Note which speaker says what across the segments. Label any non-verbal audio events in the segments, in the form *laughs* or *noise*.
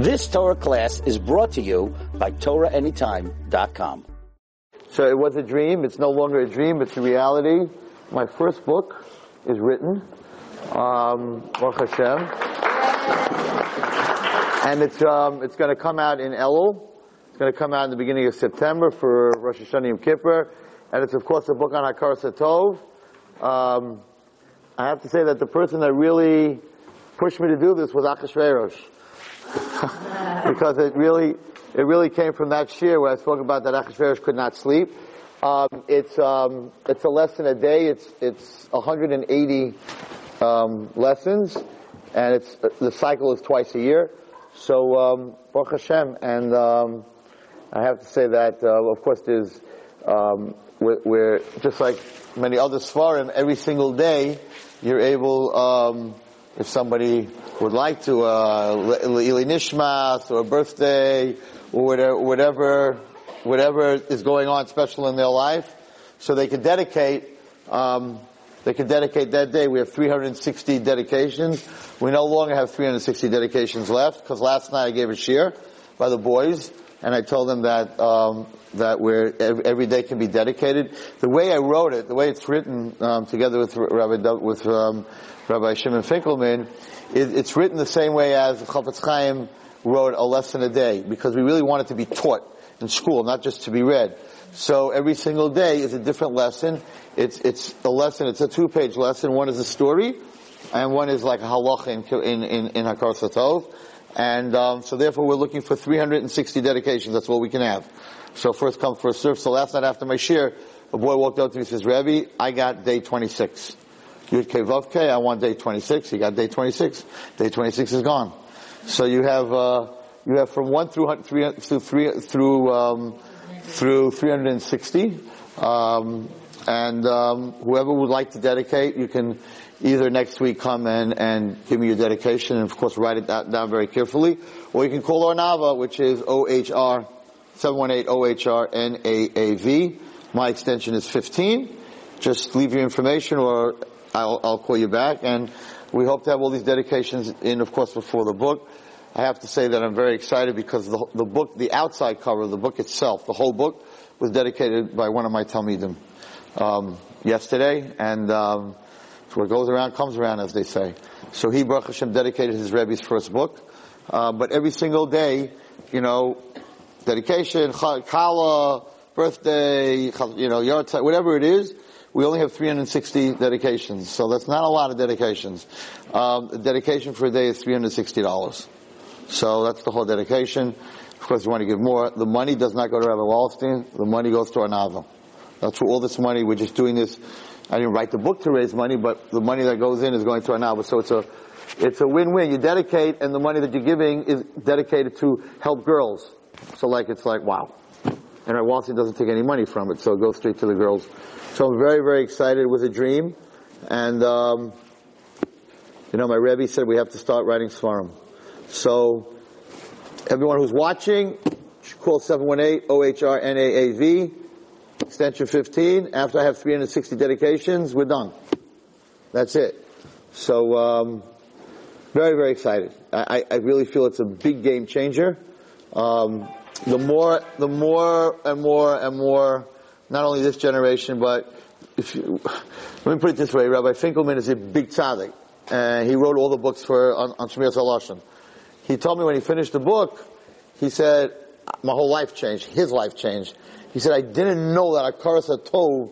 Speaker 1: This Torah class is brought to you by TorahAnytime.com.
Speaker 2: So it was a dream. It's no longer a dream. It's a reality. My first book is written, um, Baruch Hashem, and it's um, it's going to come out in Elul. It's going to come out in the beginning of September for Rosh Hashanah Yom Kippur, and it's of course a book on Hakaras Hatov. Um, I have to say that the person that really pushed me to do this was Achashverosh. *laughs* because it really, it really came from that year where I spoke about that Achashverosh could not sleep. Um, it's, um, it's a lesson a day. It's, it's 180, um, lessons, and it's, the cycle is twice a year. So, um, Baruch Hashem, and, um, I have to say that, uh, of course, there's, um, we're, we're, just like many other Sefarim, every single day, you're able, um, if somebody would like to, uh, Nishmas, or a birthday, or whatever, whatever, is going on special in their life, so they can dedicate, um, they can dedicate that day. We have 360 dedications. We no longer have 360 dedications left, because last night I gave a shiur by the boys, and I told them that, um, that where every day can be dedicated. The way I wrote it, the way it's written um, together with Rabbi with um, Rabbi Shimon Finkelman, it, it's written the same way as Chafetz Chaim wrote a lesson a day because we really want it to be taught in school, not just to be read. So every single day is a different lesson. It's it's a lesson. It's a two-page lesson. One is a story, and one is like a halacha in in in, in Hakaras Hatov. And um, so therefore we're looking for 360 dedications. That's what we can have. So first come, first serve. So last night after my shiur, a boy walked up to me and says, Rebbe, I got day 26. Yud K Vav K, I want day 26. He got day 26. Day 26 is gone. So you have, uh, you have from 1 through, three, through, three, through, um, through 360. Um, and um, whoever would like to dedicate, you can either next week come in and give me your dedication and of course write it down very carefully. Or you can call Ohr Naava, which is OHR 718-OHR-NAAV. My extension is 15. Just leave your information or I'll, I'll call you back and we hope to have all these dedications in, of course, before the book. I have to say that I'm very excited because the, the book, the outside cover of the book itself, the whole book, was dedicated by one of my Talmidim um, yesterday, and um, what goes around comes around, as they say. So he, Baruch Hashem, dedicated his Rebbe's first book. Uh, but every single day, you know, dedication, kala, birthday, you know, yard whatever it is, we only have 360 dedications. So that's not a lot of dedications. Um, dedication for a day is $360. So that's the whole dedication. Of course, you want to give more. The money does not go to Rabbi Wallerstein. The money goes to Ohr Naava. That's for all this money. We're just doing this. I didn't write the book to raise money, but the money that goes in is going to Ohr Naava. So it's a, it's a win-win. You dedicate, and the money that you're giving is dedicated to help girls. So like, it's like, wow. And our Wallerstein doesn't take any money from it, so it goes straight to the girls. So I'm very, very excited. with a dream. And, um, you know, my Rebbe said we have to start writing Sefarim. So, everyone who's watching, call 718-OHR-NAAV, extension 15. After I have 360 dedications, we're done. That's it. So, um, very, very excited. I, I, really feel it's a big game changer. Um, the more, the more and more and more, not only this generation, but if you, *laughs* let me put it this way, Rabbi Finkelman is a big tzaddik. And he wrote all the books for, on, on Shmiras Halashon. He told me when he finished the book, he said, my whole life changed. His life changed. He said, I didn't know that Akaras Tov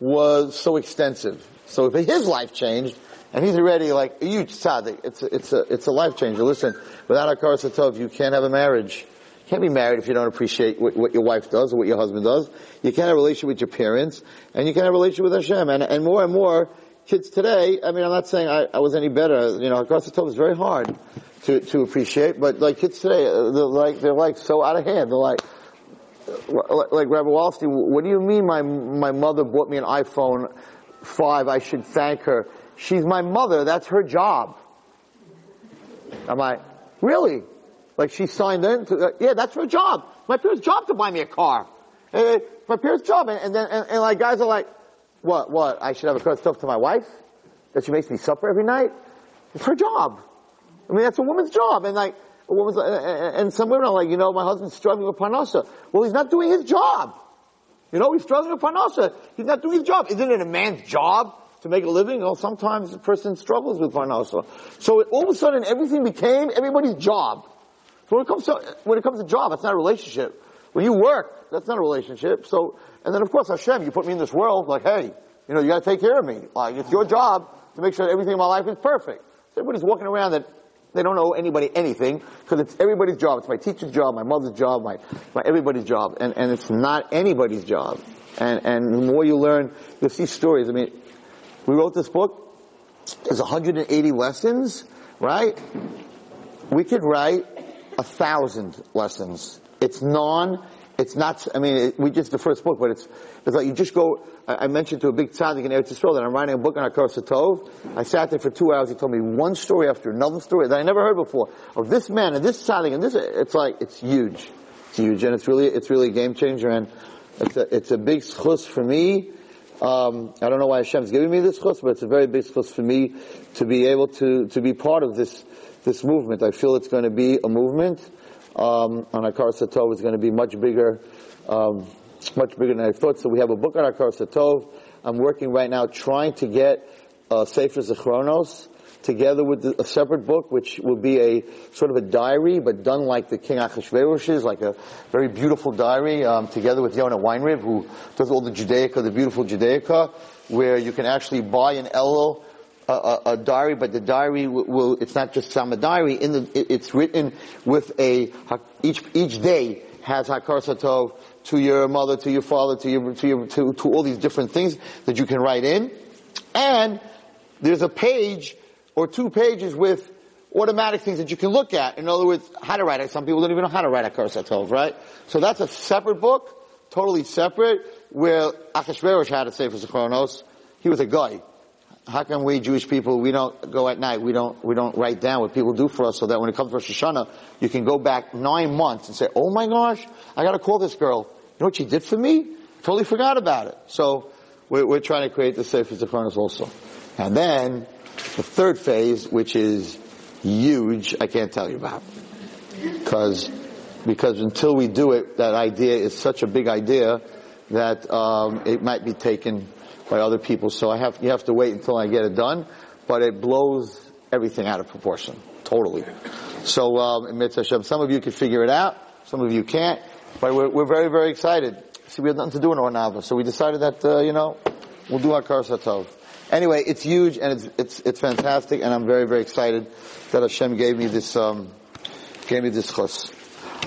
Speaker 2: was so extensive. So if his life changed, and he's already like a huge tzaddik, it's a, it's a, it's a life changer. Listen, without Akaras Tov, you can't have a marriage. Can't be married if you don't appreciate what, what, your wife does or what your husband does. You can't have a relationship with your parents, and you can't have a relationship with Hashem. And, and more and more, kids today, I mean, I'm not saying I, I was any better. You know, Hakaras Hatov is very hard to, to appreciate. But like kids today, uh, they're like, they're like so out of hand. They're like, like Rabbi Wallerstein, what do you mean my, my mother bought me an iPhone 5, I should thank her? She's my mother, that's her job. I'm like, really? Like she signed in to, uh, yeah, that's her job. My parents' job to buy me a car. Uh, my parents' job. And, and then, and, and, like guys are like, what, what, I should have a car stuff to my wife? That she makes me supper every night? It's her job. I mean, that's a woman's job. And like, a woman's, and some women are like, you know, my husband's struggling with parnasa. Well, he's not doing his job. You know, he's struggling with parnasa. He's not doing his job. Isn't it a man's job to make a living? Well, sometimes a person struggles with parnasa. So it, all of a sudden, everything became everybody's job. So when it comes to when it comes to job, it's not a relationship. When you work, that's not a relationship. So, and then of course Hashem, you put me in this world, like, hey, you know, you got to take care of me. Like, it's your job to make sure everything in my life is perfect. So everybody's walking around that they don't owe anybody anything because it's everybody's job. It's my teacher's job, my mother's job, my, my everybody's job, and and it's not anybody's job. And and the more you learn, you'll see stories. I mean, we wrote this book. There's 180 lessons, right? We could write a thousand lessons. It's non it's not, I mean, it, we just the first book, but it's, it's like you just go, I, I mentioned to a big tzaddik in Eretz Yisrael that I'm writing a book on Hakaras Hatov. I sat there for two hours, he told me one story after another story that I never heard before of this man and this tzaddik and this, it's like, it's huge. It's huge and it's really, it's really a game changer and it's a, it's a big schus for me. Um, I don't know why Hashem's giving me this schus, but it's a very big schus for me to be able to, to be part of this, this movement. I feel it's going to be a movement um, on Hakaras Hatov is going to be much bigger, um, much bigger than I thought. So we have a book on Hakaras Hatov. I'm working right now trying to get uh, Sefer Zechronos together with a separate book, which will be a sort of a diary, but done like the King Achashverosh's, like a very beautiful diary, um, together with Yonah Weinrib, who does all the Judaica, the beautiful Judaica, where you can actually buy an Elul a, a, a, diary, but the diary will, will, it's not just some diary. In the, it, it's written with a, each, each day has Hakaras Hatov to your mother, to your father, to your, to your, to, to all these different things that you can write in. And there's a page or two pages with automatic things that you can look at. In other words, how to write it. Some people don't even know how to write Hakaras Hatov, right? So that's a separate book, totally separate, where Achashverosh had a Sefer Zechronos. He was a guy how come we Jewish people, we don't go at night, we don't, we don't write down what people do for us so that when it comes to Rosh Hashanah, you can go back nine months and say, oh my gosh, I gotta call this girl. You know what she did for me? Totally forgot about it. So, we're, we're trying to create the Sefer Zechronos also. And then, the third phase, which is huge, I can't tell you about. Because, because until we do it, that idea is such a big idea that um, it might be taken by other people. So I have, you have to wait until I get it done, but it blows everything out of proportion. Totally. So, um, Hashem, some of you can figure it out, some of you can't, but we're, we're very, very excited. See, we have nothing to do in Ohr Naava, so we decided that, uh, you know, we'll do our Karsatov. Anyway, it's huge and it's, it's, it's fantastic and I'm very, very excited that Hashem gave me this, um, gave me this chus.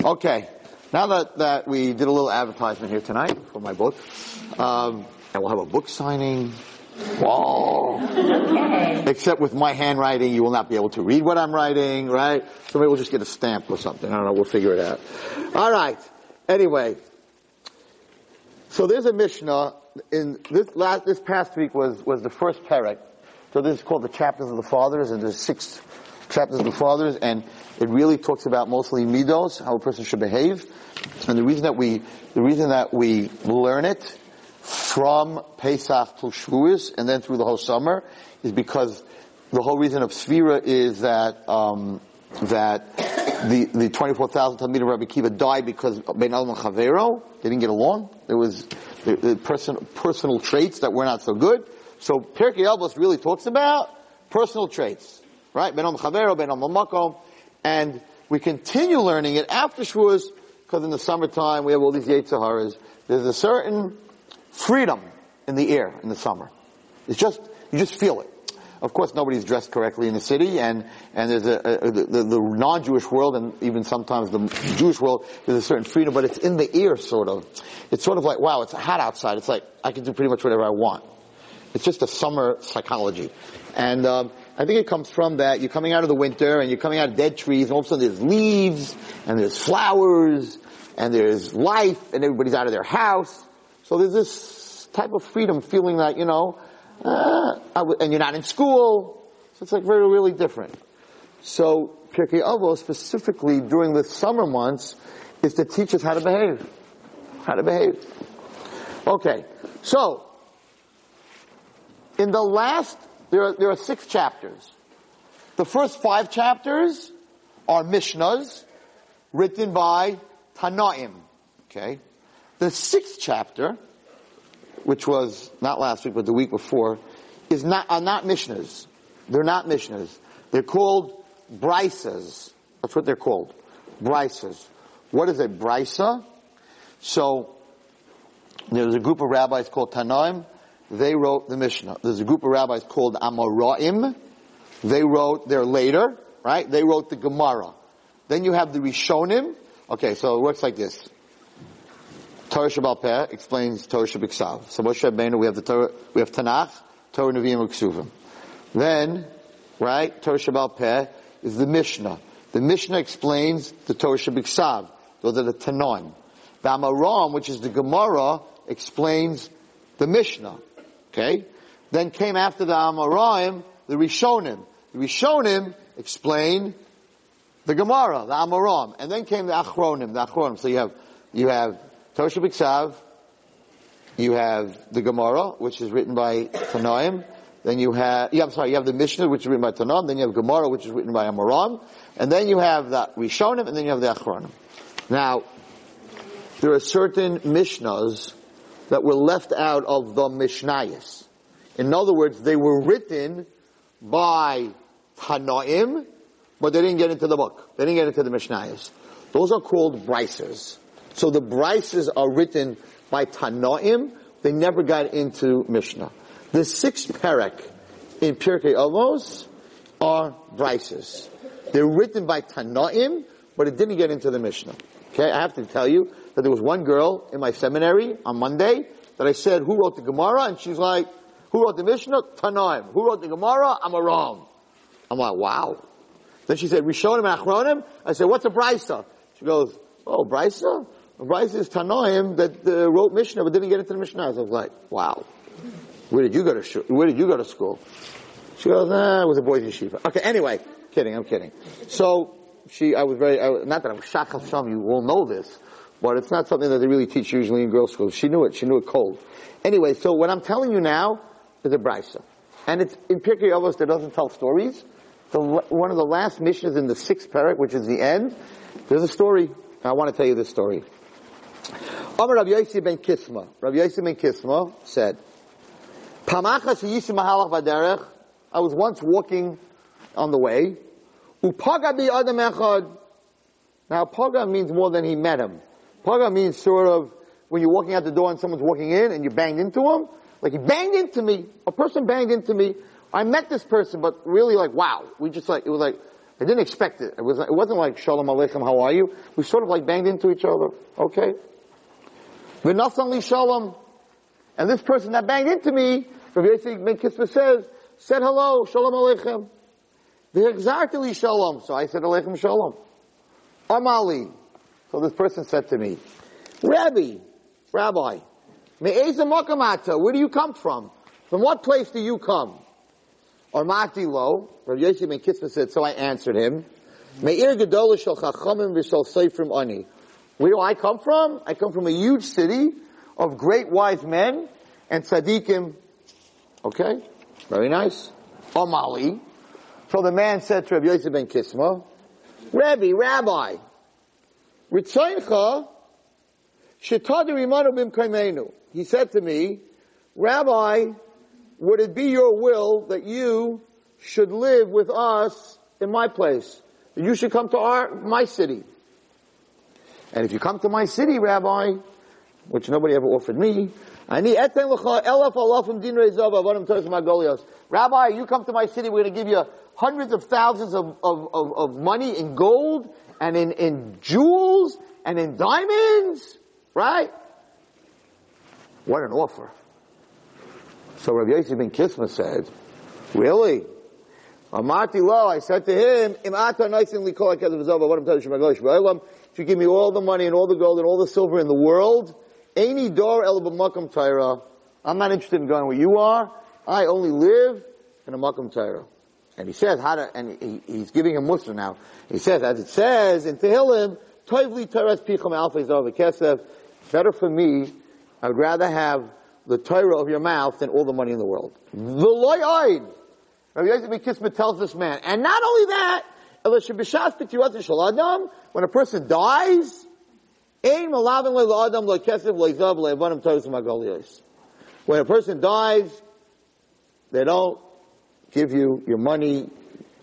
Speaker 2: Okay. Now that, that we did a little advertisement here tonight for my book, um, and we'll have a book signing. Whoa. Except with my handwriting, you will not be able to read what I'm writing, right? So maybe we'll just get a stamp or something. I don't know. We'll figure it out. All right. Anyway. So there's a Mishnah in this last, this past week was, was the first perek. So this is called the chapters of the fathers and there's six chapters of the fathers and it really talks about mostly midos, how a person should behave. And the reason that we, the reason that we learn it from Pesach to Shavuos and then through the whole summer is because the whole reason of Sfira is that um, that the the 24,000 Talmidim Rabbi Akiva died because Ben Al and Chavero they didn't get along. There was the, the person, personal traits that were not so good. So Pirkei Avos really talks about personal traits, right? Ben Al Chavero, Ben Al Makom, and we continue learning it after Shavuos because in the summertime we have all these Yetzaharas. There's a certain freedom in the air in the summer. It's just, you just feel it. Of course, nobody's dressed correctly in the city, and and there's a, a the, the, non-Jewish world, and even sometimes the Jewish world, there's a certain freedom, but it's in the air, sort of. It's sort of like, wow, it's hot outside. It's like I can do pretty much whatever I want. It's just a summer psychology, and um, I think it comes from that. You're coming out of the winter, and you're coming out of dead trees, and all of a sudden there's leaves, and there's flowers, and there's life, and everybody's out of their house, so there's this type of freedom, feeling that, you know, uh, and you're not in school. So it's like very, really different. So Pirkei Avos specifically during the summer months is to teach us how to behave. How to behave. Okay. So, in the last, there are, there are six chapters. The first five chapters are Mishnahs written by Tanaim. Okay? The sixth chapter, which was not last week but the week before, is not, are not Mishnahs. They're not Mishnahs. They're called Brisas. That's what they're called. Brisas. What is a Brisa? So, there's a group of rabbis called Tanaim. They wrote the Mishnah. There's a group of rabbis called Amoraim. They wrote, they're later, right? They wrote the Gemara. Then you have the Rishonim. Okay, so it works like this. Torah Shabbal explains Torah Shabbat So Moshe Rabbeinu, we have the Torah, we have Tanakh, Torah Nevi'im Uksuvim. Then, right, Torah Shabbal is the Mishnah. The Mishnah explains the Torah Shabbat Those are the Tanoim. The Amoraim, which is the Gemara, explains the Mishnah. Okay? Then came after the Amoraim, the Rishonim. The Rishonim explain the Gemara, the Amoraim. And then came the Achronim, the Achronim. So you have, you have Tosha Biksav, you have the Gemara, which is written by Tanaim. Then you have, yeah, I'm sorry, you have the Mishnah, which is written by Tanoim. Then you have Gemara, which is written by Amoraim. And then you have the Rishonim, and then you have the Achronim. Now, there are certain Mishnahs that were left out of the Mishnayos. In other words, they were written by Tanaim, but they didn't get into the book. They didn't get into the Mishnayos. Those are called brises. So the brises are written by Tanoim. They never got into Mishnah. The six perek in Pirkei Avos are brises. They're written by Tanoim, but it didn't get into the Mishnah. Okay, I have to tell you that there was one girl in my seminary on Monday that I said, who wrote the Gemara? And she's like, who wrote the Mishnah? Tanaim. Who wrote the Gemara? Amoraim. I'm like, wow. Then she said, Rishonim and Achronim. I said, what's a Brisa? She goes, oh, Brisa? Is Tanoim that uh, wrote Mishnah but didn't get into the Mishnah. I was like, wow. Where did you go to, sh- where did you go to school? She goes, nah, it was a boys' yeshiva. Okay, anyway, kidding, I'm kidding. So, she, I was very, I, not that I'm shachal sham, you all know this, but it's not something that they really teach usually in girls' schools. She knew it, she knew it cold. Anyway, so what I'm telling you now is a brisa. And it's in Pirkei Avos that doesn't tell stories. The, one of the last missions in the sixth perek, which is the end, there's a story. I want to tell you this story. Rabbi Yossi ben Kisma. Rabbi Yossi ben Kisma said, Pamachas mahalach baderech. I was once walking on the way. Upaga bi adam echad. Now, paga means more than he met him. Paga means sort of when you're walking out the door and someone's walking in and you banged into him. Like he banged into me. A person banged into me. I met this person, but really like, wow. We just like, it was like, I didn't expect it. It, was, it wasn't like, Shalom Aleichem, how are you? We sort of like banged into each other. Okay? V'nasan shalom. And this person that banged into me, Rabbi Yossi Ben Kisma says, said hello, Shalom Aleichem. V'hexartili shalom. So I said Aleichem shalom. Amali. So this person said to me, Rabbi, Rabbi, Me'eza makamata, where do you come from? From what place do you come? Or mati lo, Rav Yossi ben Kisma said, so I answered him, Me'ir gedola shel chachamim v'shel seifrim ani. Where do I come from? I come from a huge city of great wise men and tzaddikim. Okay? Very nice. Omali. So the man said to Rav Yossi ben Kisma, Rabbi, Rabbi, Ritzaincha, he said to me, Rabbi, would it be your will that you should live with us in my place? That you should come to our, my city. And if you come to my city, Rabbi, which nobody ever offered me, um Rabbi, you come to my city, we're going to give you hundreds of thousands of, of, of, of money in gold and in, in jewels and in diamonds, right? What an offer. So Rabbi Yossi ben Kisma said, really? Amati lo, I said to him, Im ata noisin li kol what I'm telling you, if you give me all the money and all the gold and all the silver in the world, any door el b'makam taira, I'm not interested in going where you are, I only live in a makam taira. And he says, how to, and he, he's giving a Musar now. He says, as it says in Tehillim, Toivli teres picham alfa kesef, better for me I would rather have the Torah of your mouth than all the money in the world. The loyoid. Rabbi Yosef Kisma tells this man, and not only that, When a person dies, when a person dies, they don't give you your money.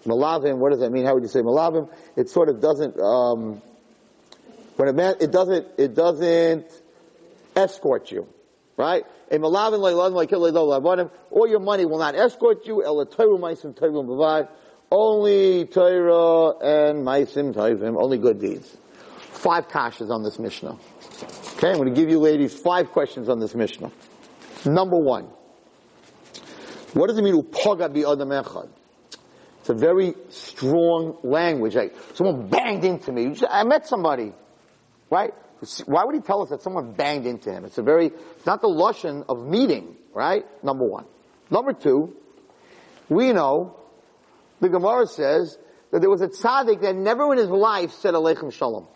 Speaker 2: Malavim, what does that mean? How would you say malavim? It sort of doesn't, um, when it, meant, it doesn't, it doesn't escort you, right? A malavim all your money will not escort you. Only Torah and Maisim Taivim, only good deeds. Five kashas on this Mishnah. Okay, I'm going to give you ladies five questions on this Mishnah. Number one. What does it mean upaga bi adam echad? It's a very strong language. Like someone banged into me. I met somebody, right? Why would he tell us that someone banged into him? It's a very, it's not the lushan of meeting, right? Number one. Number two, we know the Gemara says that there was a tzaddik that never in his life said Aleichem Shalom.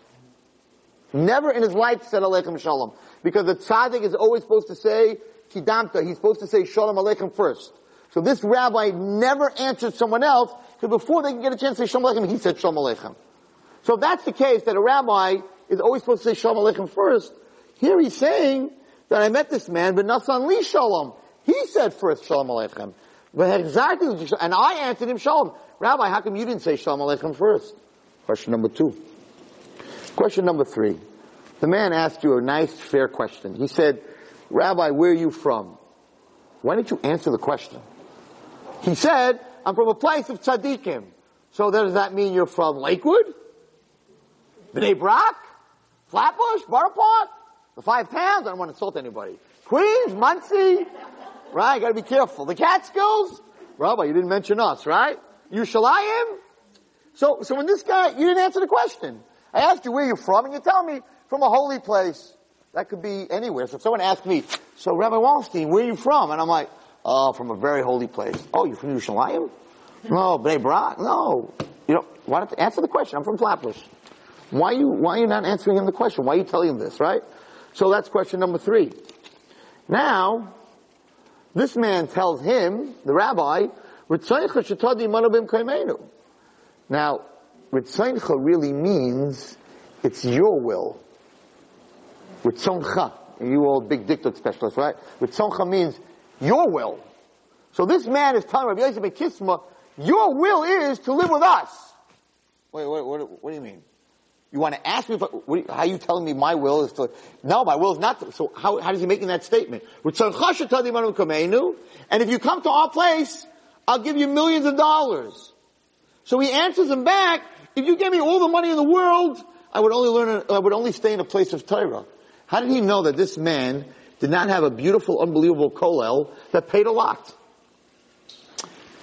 Speaker 2: Never in his life said Aleichem Shalom. Because the tzaddik is always supposed to say Kidamta. He's supposed to say Shalom Aleichem first. So this rabbi never answered someone else because before they can get a chance to say Shalom Aleichem, he said Shalom Aleichem. So if that's the case, that a rabbi is always supposed to say Shalom Aleichem first, here he's saying that I met this man, but Nasan Li Shalom. He said first Shalom Aleichem. Exactly, and I answered him Shalom. Rabbi, how come you didn't say Shalom Aleichem first? Question number two. Question number three. The man asked you a nice, fair question. He said, Rabbi, where are you from? Why didn't you answer the question? He said, I'm from a place of tzaddikim. So does that mean you're from Lakewood? Bnei Brak? Flatbush? Borough Park? The five towns? I don't want to insult anybody. Queens? Monsey? Right? Gotta be careful. The Catskills? Rabbi, you didn't mention us, right? Yerushalayim? So, so when this guy, you didn't answer the question. I asked you where you're from, and you tell me from a holy place. That could be anywhere. So if someone asked me, so Rabbi Wallerstein, where are you from? And I'm like, oh, from a very holy place. Oh, you're from Yerushalayim? No, Bnei Brak? No. You know, why don't you answer the question? I'm from Flatbush. Why you, why are you not answering him the question? Why are you telling him this, right? So that's question number three. Now, this man tells him, the rabbi, now, Ritzaincha really means it's your will. Ritzoncha, you old big diktat specialist, right? Ritzoncha means your will. So this man is telling Rabbi Yosef Kisma, your will is to live with us. Wait, what, what do you mean? You want to ask me, if, what, how are you telling me my will is to, no, my will is not to, so how, how is he making that statement? And if you come to our place, I'll give you millions of dollars. So he answers him back, if you gave me all the money in the world, I would only learn, I would only stay in a place of Torah. How did he know that this man did not have a beautiful, unbelievable kollel that paid a lot?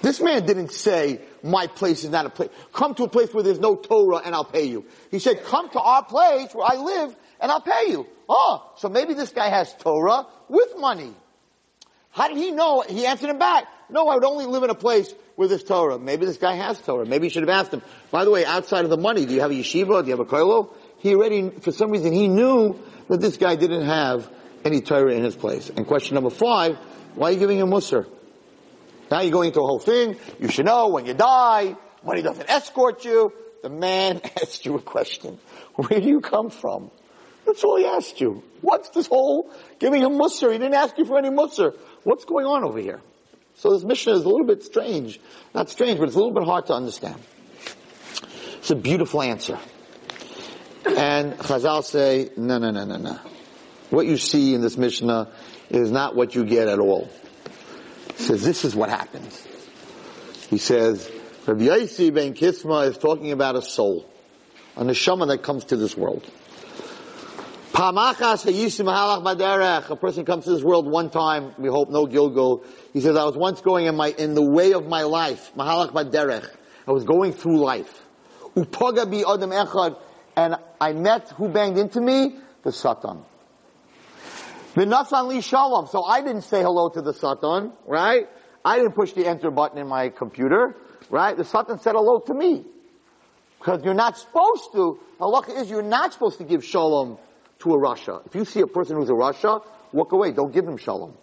Speaker 2: This man didn't say, my place is not a place. Come to a place where there's no Torah and I'll pay you. He said, come to our place where I live and I'll pay you. Oh, so maybe this guy has Torah with money. How did he know? He answered him back. No, I would only live in a place with this Torah. Maybe this guy has Torah. Maybe you should have asked him. By the way, outside of the money, do you have a yeshiva? Do you have a kollel? He already, for some reason, he knew that this guy didn't have any Torah in his place. And question number five, why are you giving him Musar? Now you're going into a whole thing. You should know when you die, money doesn't escort you. The man *laughs* asked you a question. Where do you come from? That's all he asked you. What's this whole giving him Musar? He didn't ask you for any Musar. What's going on over here? So this mission is a little bit strange. Not strange, but it's a little bit hard to understand. It's a beautiful answer. And Chazal say, no, no, no, no, no. What you see in this Mishnah is not what you get at all. He says, this is what happens. He says, Rabbi Yossi ben Kisma is talking about a soul, a neshama that comes to this world. A person comes to this world one time, we hope no Gilgul. He says, I was once going in my, in the way of my life, mahalach baderech. I was going through life. Bi adam echad, and I met who banged into me? The Satan. V'nasan li shalom. So I didn't say hello to the Satan, right? I didn't push the enter button in my computer, right? The Satan said hello to me. Because you're not supposed to, halacha is you're not supposed to give shalom to a rasha. If you see a person who's a rasha, walk away. Don't give him shalom.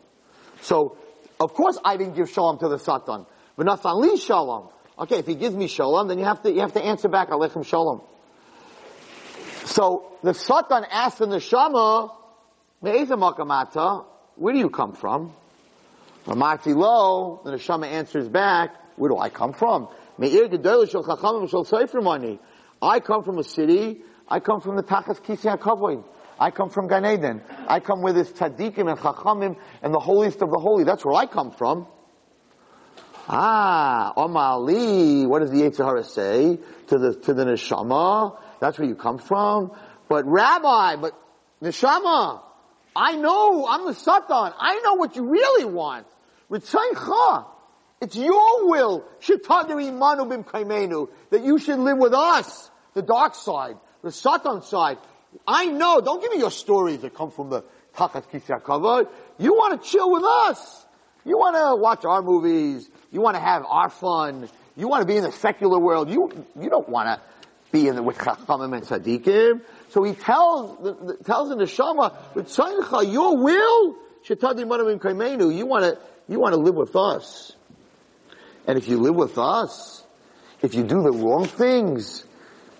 Speaker 2: So, of course I didn't give shalom to the Satan. V'nasan li shalom. Okay, if he gives me shalom, then you have to, you have to answer back, alechem shalom. So, the Satan asks the neshama, where do you come from? Amati lo, the neshama answers back, where do I come from? I come from a city, I come from the Tachas Kisi HaKavoid. I come from Gan Eden. I come with this tzaddikim and chachamim and the holiest of the holy. That's where I come from. Ah, Omali, what does the Yetzer Hara say to the, to the neshama? That's where you come from. But Rabbi, but neshama, I know, I'm the Satan. I know what you really want. It's your will, that you should live with us, the dark side, the Satan side. I know, don't give me your stories that come from the Takas Kisya You want to chill with us. You want to watch our movies. You want to have our fun. You want to be in the secular world. You, you don't want to be in the, with Chachamim and Tzaddikim. So he tells, the, the, tells the neshama, your will, you want to, you want to live with us. And if you live with us, if you do the wrong things,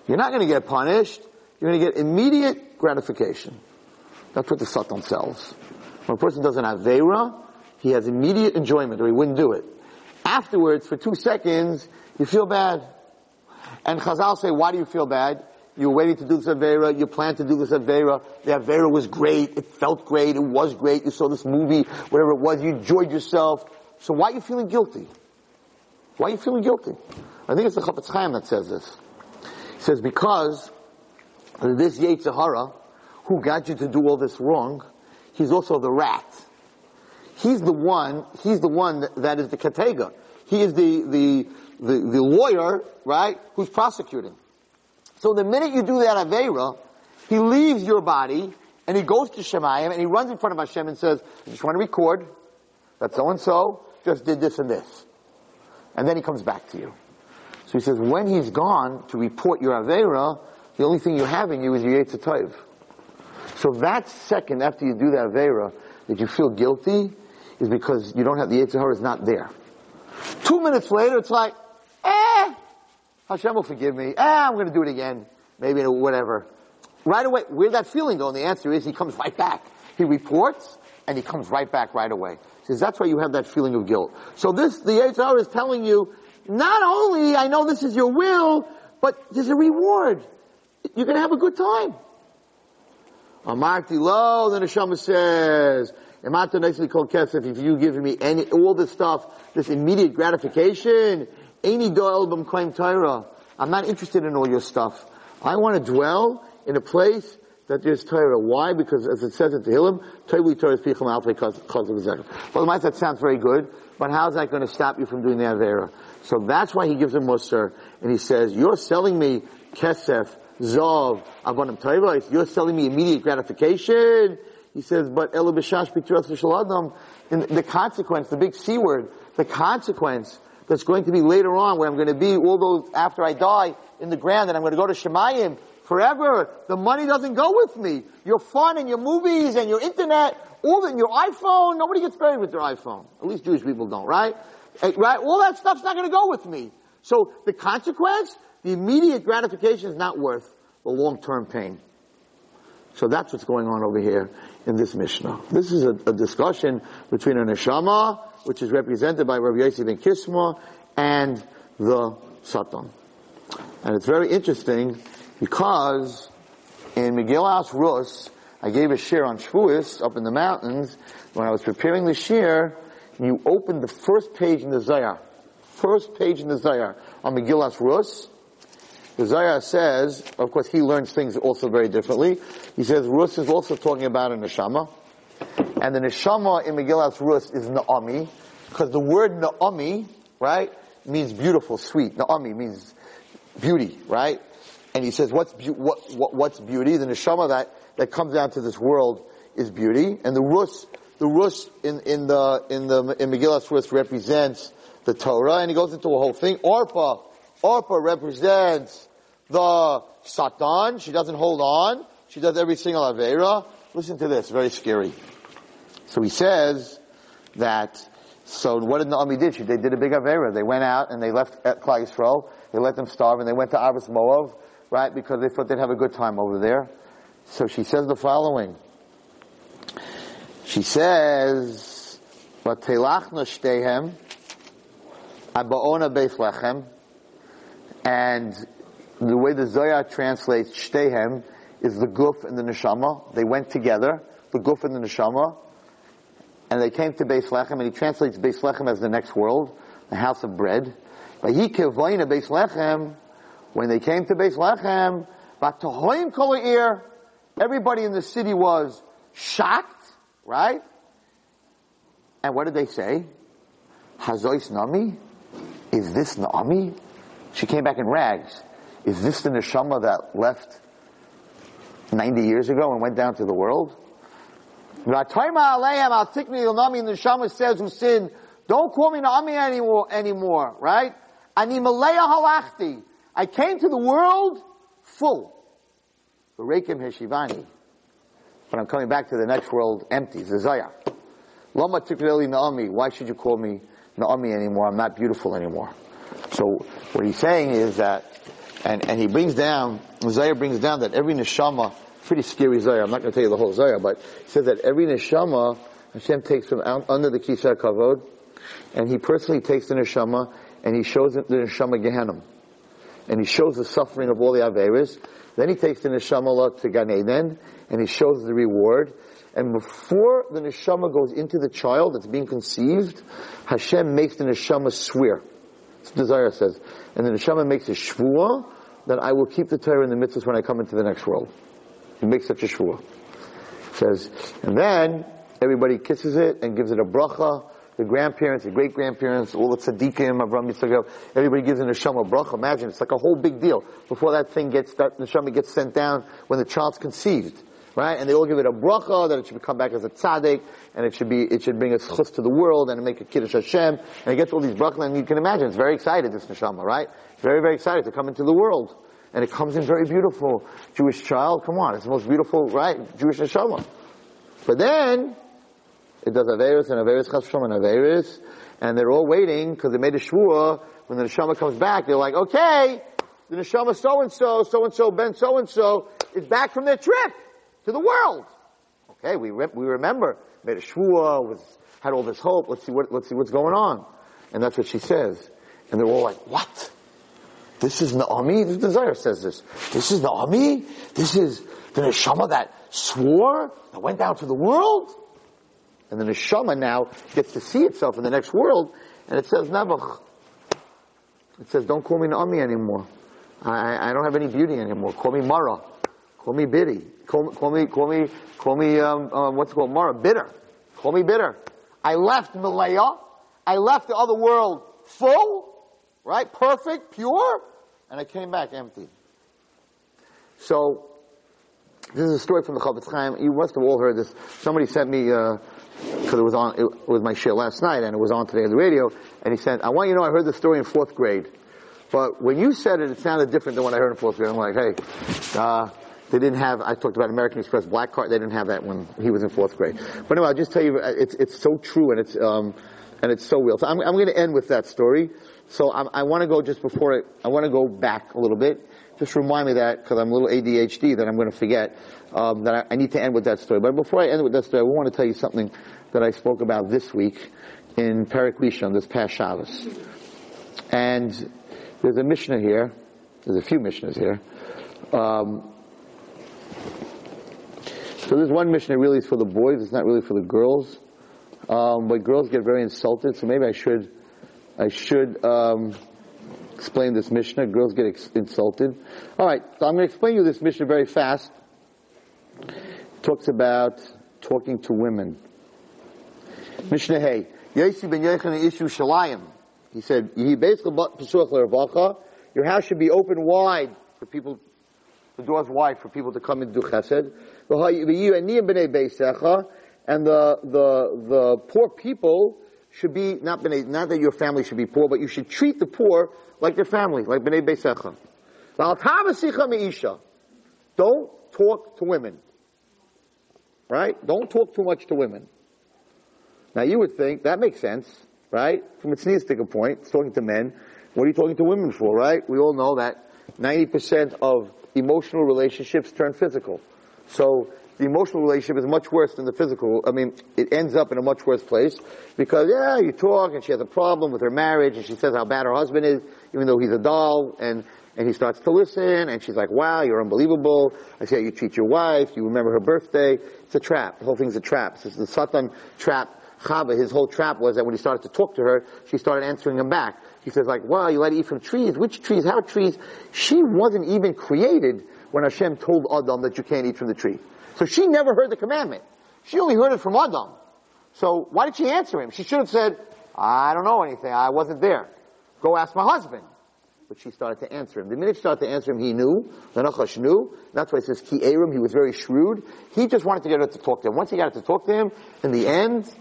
Speaker 2: you're not going to get punished. You're going to get immediate gratification. That's what the Satan sells. When a person does an Avera, he has immediate enjoyment or he wouldn't do it. Afterwards, for two seconds, you feel bad. And Chazal say, why do you feel bad? You were waiting to do this Avera, you planned to do this Avera, the Avera was great, it felt great, it was great, you saw this movie, whatever it was, you enjoyed yourself. So why are you feeling guilty? Why are you feeling guilty? I think it's the Chafetz Chaim that says this. He says, because this Yetzer Hara, who got you to do all this wrong, he's also the rat. He's the one, he's the one that, that is the katega. He is the, the, the, the, lawyer, right, who's prosecuting. So the minute you do that Aveira, he leaves your body, and he goes to Shemayim, and he runs in front of Hashem and says, I just want to record that so and so just did this and this and then he comes back to you. So he says, when he's gone to report your Avera, the only thing you have in you is your Yetzirah. So that second after you do that Avera, that you feel guilty, is because you don't have, the Yetzirah is not there. Two minutes later, it's like, Hashem will forgive me. Eh, I'm gonna do it again. Maybe whatever. Right away, where'd that feeling go? And the answer is he comes right back. He reports, and he comes right back right away says that's why you have that feeling of guilt. So this, the HR is telling you, not only I know this is your will, but there's a reward. You're gonna have a good time. Amarti lo, the neshama says, Imata nicely called kesef, if you give me any, all this stuff, this immediate gratification, any do album claim Torah. I'm not interested in all your stuff. I want to dwell in a place that there's Torah. Why? Because as it says in Tehillim, Torah Torah is Picham the Zecher. Well, might that sounds very good, but how is that going to stop you from doing the Avera? So that's why he gives a Musar, and he says, you're selling me Kesef, Zov, Abonim Torah, you're selling me immediate gratification. He says, but Elo B'shash B'tiras in the consequence, the big C word, the consequence that's going to be later on where I'm going to be, although after I die in the ground and I'm going to go to Shemayim forever. The money doesn't go with me. Your fun and your movies and your internet, all that, your iPhone, nobody gets buried with their iPhone. At least Jewish people don't, right? Eh, right? All that stuff's not gonna go with me. So the consequence, the immediate gratification is not worth the long-term pain. So that's what's going on over here in this Mishnah. This is a, a discussion between a neshama, which is represented by Rabbi Yosef ben Kisma, and the Satan. And it's very interesting because in Megillas Rus, I gave a shiur on Shavuos up in the mountains. When I was preparing the shiur, you opened the first page in the Zohar. First page in the Zohar on Megillas Rus. The Zohar says, of course he learns things also very differently. He says Rus is also talking about a neshama. And the neshama in Megillas Rus is Naomi. Because the word Naomi, right, means beautiful, sweet. Naomi means beauty, right? and he says, what's, be- what, what, what's beauty? The neshama that, that comes down to this world is beauty. And the rus, the rus in, in the, in the, in Megillah Rus represents the Torah, and he goes into a whole thing. Orpah, Orpah represents the Satan. She doesn't hold on. She does every single Avera. Listen to this, very scary. So he says that So what did Naomi did? She, they did a big Avera. They went out and they left Klal Yisrael. They let them starve and they went to Abbas Moav, right? Because they thought they'd have a good time over there. So she says the following. She says, "Vatelachna shtehem, abaona beis lechem," and the way the Zohar translates shtehem is the guf and the neshama. They went together, the guf and the neshama, and they came to Beis Lechem, and he translates Beis Lechem as the next world, the house of bread. But he kivayna Beis Lechem, when they came to Beis Lechem, v'tohoim kol ear, everybody in the city was shocked, right? And what did they say? Hazois Nami? Is this Naomi? She came back in rags. Is this the neshama that left 90 years ago and went down to the world? V'atoima aleim al tikni Nami, the neshama says who sinned, don't call me Naomi anymore, anymore, right? Ani malaya halachti. I came to the world full. Rekim heshivani. But I'm coming back to the next world empty, Zazaya. Lama tikli Naomi. Why should you call me Naomi anymore? I'm not beautiful anymore. So what he's saying is that, and, and he brings down, Zohar brings down that every neshama, pretty scary Zohar, I'm not going to tell you the whole Zohar, but he says that every neshama, Hashem takes from out, under the Kisar Kavod, and he personally takes the neshama, and he shows the neshama Gehenna. And he shows the suffering of all the Averis. Then he takes the neshama to Gan Eden, and he shows the reward. And before the neshama goes into the child that's being conceived, Hashem makes the neshama swear. That's what says. And the neshama makes a shvuah that I will keep the Torah in the mitzvahs when I come into the next world. He makes such a shvuah. Says, and then everybody kisses it and gives it a bracha. The grandparents, the great grandparents, all the tzaddikim, Avram Yitzchak, everybody gives a neshama bracha. Imagine, it's like a whole big deal. Before that thing gets, that neshama gets sent down when the child's conceived right? And they all give it a bracha that it should come back as a tzaddik, and it should be it should bring a chus to the world and make a kiddush Hashem, and it gets all these brachas, and you can imagine it's very excited this neshama, right? Very very excited to come into the world, and it comes in very beautiful. Jewish child, come on, it's the most beautiful, right? Jewish neshama. But then it does averis and averis chashom and averis, and they're all waiting because they made a shvua. When the neshama comes back, they're like, okay, the neshama so and so, so and so, Ben so and so is back from their trip to the world. Okay, we, re- we remember, made a shvua, was, had all this hope, let's see what, let's see what's going on. And that's what she says. And they're all like, what? This is Naomi? The desire says this. This is Naomi? This is the neshama that swore, that went down to the world? And the neshama now gets to see itself in the next world, and it says Nebuch. It says, don't call me Naomi anymore. I, I don't have any beauty anymore. Call me Mara. Call me Biddy. Call, call me, call me, call me, um, um, what's it called? Mara. Bitter. Call me bitter. I left Malaya. I left the other world full, right? Perfect, pure, and I came back empty. So, this is a story from the Chofetz Chaim. You must have all heard this. Somebody sent me, because uh, it was on, it was my share last night, and it was on today on the radio, and he said, I want you to know I heard this story in fourth grade. But when you said it, it sounded different than what I heard in fourth grade. I'm like, hey, uh, they didn't have, I talked about American Express black card, they didn't have that when he was in fourth grade. But anyway, I'll just tell you, it's, it's so true and it's, um, and it's so real. So I'm, I'm going to end with that story. So I'm, i want to go just before it, I want to go back a little bit. Just remind me that, because I'm a little ADHD, that I'm going to forget, um, that I, I, need to end with that story. But before I end with that story, I want to tell you something that I spoke about this week in Perek Rishon, this past Shabbos. And there's a Mishnah here, there's a few Mishnahs here, um, so this one Mishnah really is for the boys, it's not really for the girls. Um, but girls get very insulted, so maybe I should, I should, um, explain this Mishnah. Girls get ex- insulted. Alright, so I'm going to explain you this Mishnah very fast. It talks about talking to women. Mishnah Hey. Yossi ben Yechon Ishu Shalayim. He said, Your house should be open wide for people, the doors wide for people to come and do chesed. And the, the, the poor people should be, not, b'nei, not that your family should be poor, but you should treat the poor like their family, like b'nei beisecha. Don't talk to women. Right? Don't talk too much to women. Now you would think, that makes sense. right? From a tznius point, it's talking to men. What are you talking to women for, right? We all know that 90% of emotional relationships turn physical. So the emotional relationship is much worse than the physical. I mean, it ends up in a much worse place because, yeah, you talk and she has a problem with her marriage and she says how bad her husband is, even though he's a doll, and, and he starts to listen and she's like, wow, you're unbelievable. I see how you treat your wife. You remember her birthday. It's a trap. The whole thing's a trap. It's the Satan trap. Chava, his whole trap was that when he started to talk to her, she started answering him back. He says like, wow, you let her eat from trees. Which trees? How trees? She wasn't even created when Hashem told Adam that you can't eat from the tree. So she never heard the commandment. She only heard it from Adam. So why did she answer him? She should have said, I don't know anything. I wasn't there. Go ask my husband. But she started to answer him. The minute she started to answer him, he knew. The Nachash knew. That's why it says Ki Aram. He was very shrewd. He just wanted to get her to talk to him. Once he got her to talk to him, in the end,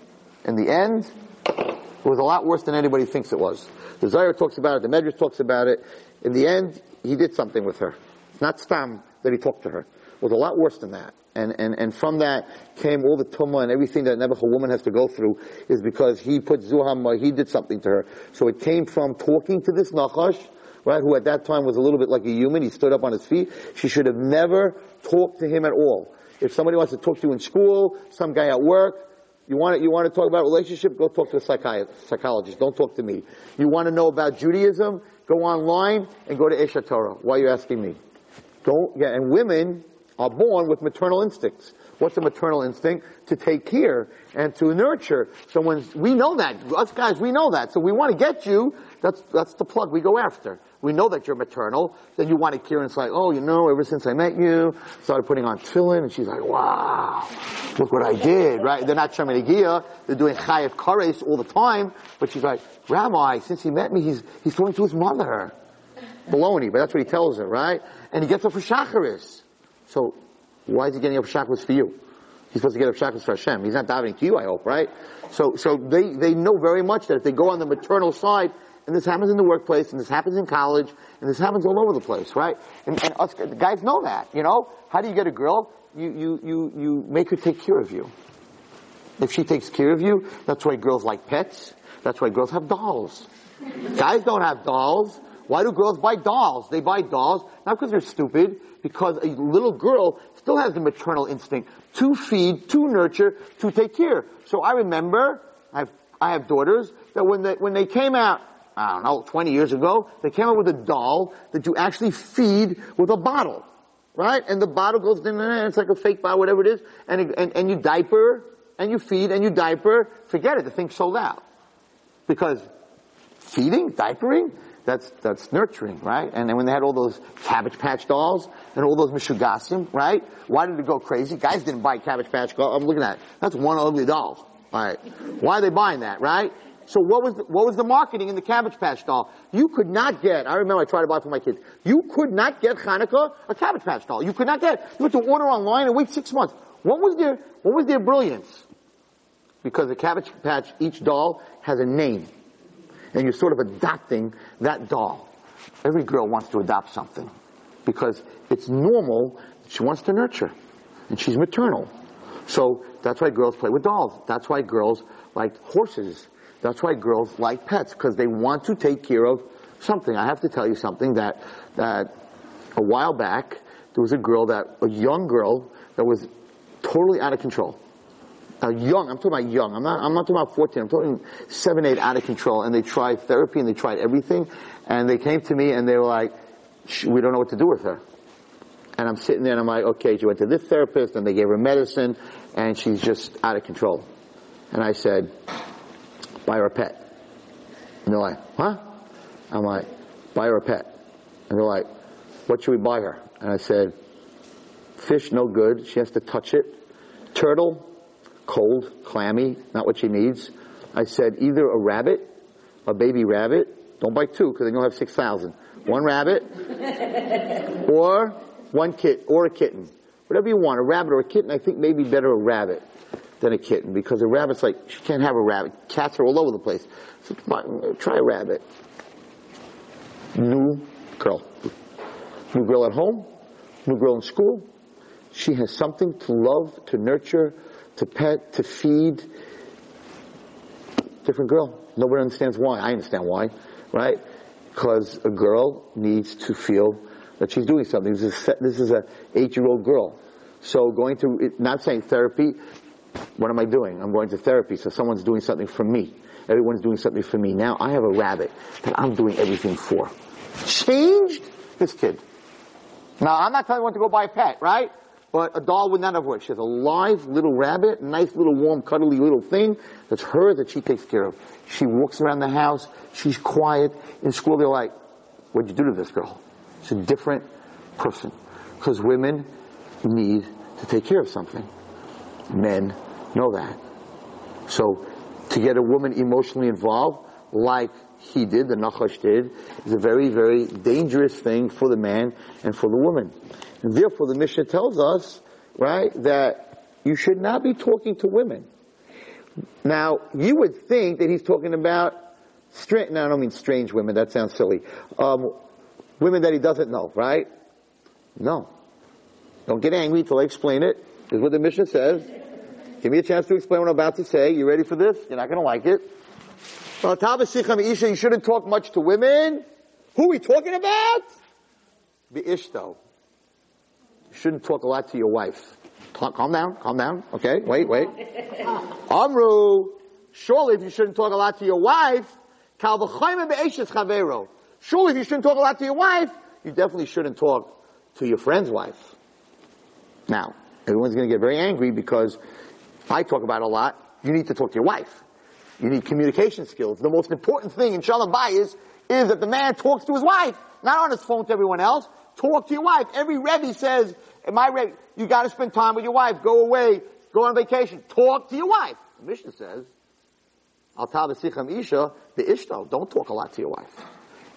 Speaker 2: in the end, it was a lot worse than anybody thinks it was. The Zohar talks about it. The Medrash talks about it. In the end, he did something with her. It's not Stam that he talked to her. It was a lot worse than that. And, and, and from that came all the tumah and everything that a woman has to go through is because he put Zuham, uh, he did something to her. So it came from talking to this Nachash, right, who at that time was a little bit like a human. He stood up on his feet. She should have never talked to him at all. If somebody wants to talk to you in school, some guy at work, you want to, you want to talk about relationship, go talk to a psychologist. Don't talk to me. You want to know about Judaism, go online and go to Aish HaTorah. Why are you asking me? Don't, yeah, and women, are born with maternal instincts. What's a maternal instinct? To take care and to nurture. So when, we know that. Us guys, we know that. So we want to get you. That's, that's the plug we go after. We know that you're maternal. Then you want to care and it's like, oh, you know, ever since I met you, started putting on tefillin and she's like, wow, look what I did, right? They're not Sheminigia. They're doing Chayev Kares all the time. But she's like, Rabbi, since he met me, he's, he's talking to his mother. Baloney, but that's what he tells her, right? And he gets her for Shacharis. So why is he getting up shaklas for you? He's supposed to get up shaklas for Hashem. He's not davening to you, I hope, right? So, so they, they know very much that if they go on the maternal side, and this happens in the workplace, and this happens in college, and this happens all over the place, right? And, and us guys know that, you know? How do you get a girl? You, you, you, you make her take care of you. If she takes care of you, that's why girls like pets. That's why girls have dolls. Guys don't have dolls. Why do girls buy dolls? They buy dolls not because they're stupid, because a little girl still has the maternal instinct to feed, to nurture, to take care. So I remember, I have, I have daughters, that when they, when they came out, I don't know, 20 years ago, they came out with a doll that you actually feed with a bottle. Right? And the bottle goes in there, it's like a fake bottle, whatever it is, and, and, and you diaper, and you feed, and you diaper, forget it, the thing's sold out. Because feeding, diapering, that's, that's nurturing, right? And then when they had all those Cabbage Patch dolls and all those Mishugasim, right? Why did it go crazy? Guys didn't buy Cabbage Patch dolls. I'm looking at it. That's one ugly doll. Alright. Why are they buying that, right? So what was the, what was the marketing in the Cabbage Patch doll? You could not get, I remember I tried to buy for my kids, you could not get Hanukkah a Cabbage Patch doll. You could not get, you had to order online and wait six months. What was their, what was their brilliance? Because the Cabbage Patch, each doll has a name and you're sort of adopting that doll. Every girl wants to adopt something because it's normal. She wants to nurture and she's maternal. So that's why girls play with dolls. That's why girls like horses. That's why girls like pets because they want to take care of something. I have to tell you something that, that a while back, there was a girl that, a young girl that was totally out of control young, I'm talking about young, I'm not, I'm not talking about 14, I'm talking 7, 8 out of control, and they tried therapy and they tried everything, and they came to me and they were like, we don't know what to do with her. And I'm sitting there and I'm like, okay, she went to this therapist and they gave her medicine and she's just out of control. And I said, buy her a pet. And they're like, huh? I'm like, buy her a pet. And they're like, what should we buy her? And I said, fish no good, she has to touch it. Turtle, cold, clammy, not what she needs. I said either a rabbit, a baby rabbit, don't buy two because then you'll have 6,000. One rabbit, *laughs* or one kit, or a kitten. Whatever you want, a rabbit or a kitten, I think maybe better a rabbit than a kitten because a rabbit's like, she can't have a rabbit. Cats are all over the place. So try a rabbit. New girl. New girl at home, new girl in school. She has something to love, to nurture, to pet, to feed. different girl. Nobody understands why. I understand why, right? Because a girl needs to feel that she's doing something. This is, this is a eight-year-old girl. So going to, not saying therapy, what am I doing? I'm going to therapy, so someone's doing something for me. Everyone's doing something for me. Now I have a rabbit that I'm doing everything for. Changed this kid. Now I'm not telling you to go buy a pet, right? But a doll would not have worked. She has a live little rabbit, nice little warm, cuddly little thing that's her that she takes care of. She walks around the house. She's quiet. In school, they're like, "What'd you do to this girl?" It's a different person because women need to take care of something. Men know that. So to get a woman emotionally involved, like he did, the Nachash did, is a very, very dangerous thing for the man and for the woman. Therefore the Mishnah tells us, right, that you should not be talking to women. Now, you would think that he's talking about strange, no, I don't mean strange women, that sounds silly. Um, women that he doesn't know, right? No. Don't get angry till I explain it, is what the Mishnah says. Give me a chance to explain what I'm about to say. You ready for this? You're not going to like it. Well, You shouldn't talk much to women. Who are we talking about? The ishto. You shouldn't talk a lot to your wife. Calm down, calm down. Okay, wait, wait. Amru, surely if you shouldn't talk a lot to your wife, surely if you shouldn't talk a lot to your wife, you definitely shouldn't talk to your friend's wife. Now, everyone's going to get very angry because I talk about a lot. You need to talk to your wife. You need communication skills. The most important thing in Shalom Bayis is that the man talks to his wife, not on his phone to everyone else. Talk to your wife. Every Rebbe says, my Rebbe, you gotta spend time with your wife. Go away. Go on vacation. Talk to your wife. The Mishnah says, Al Tabasicham Isha, the Ishto. Don't talk a lot to your wife.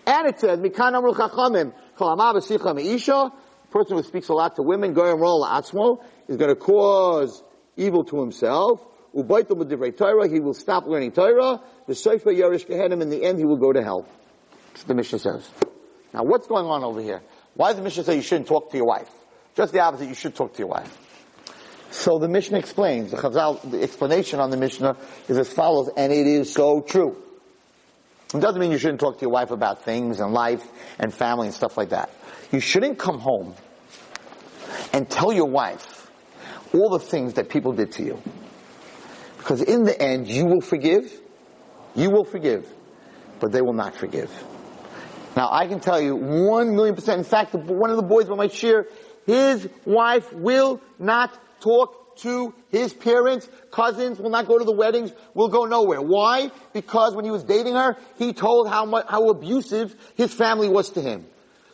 Speaker 2: And it says, Mikan Amru Chachamim, Kol Isha, person who speaks a lot to women, Goyim Rol Atzmo, is to cause evil to himself. He will stop learning Torah. The Sefer Yarish Gehenim, in the end, he will go to hell. That's what the Mishnah says. Now, what's going on over here? Why does the Mishnah say you shouldn't talk to your wife? Just the opposite, you should talk to your wife. So the Mishnah explains, the Chazal, the explanation on the Mishnah is as follows, and it is so true. It doesn't mean you shouldn't talk to your wife about things and life and family and stuff like that. You shouldn't come home and tell your wife all the things that people did to you. Because in the end, you will forgive, you will forgive, but they will not forgive. Now, I can tell you one million percent. In fact, one of the boys by my share, his wife will not talk to his parents, cousins, will not go to the weddings, will go nowhere. Why? Because when he was dating her, he told how much, how abusive his family was to him.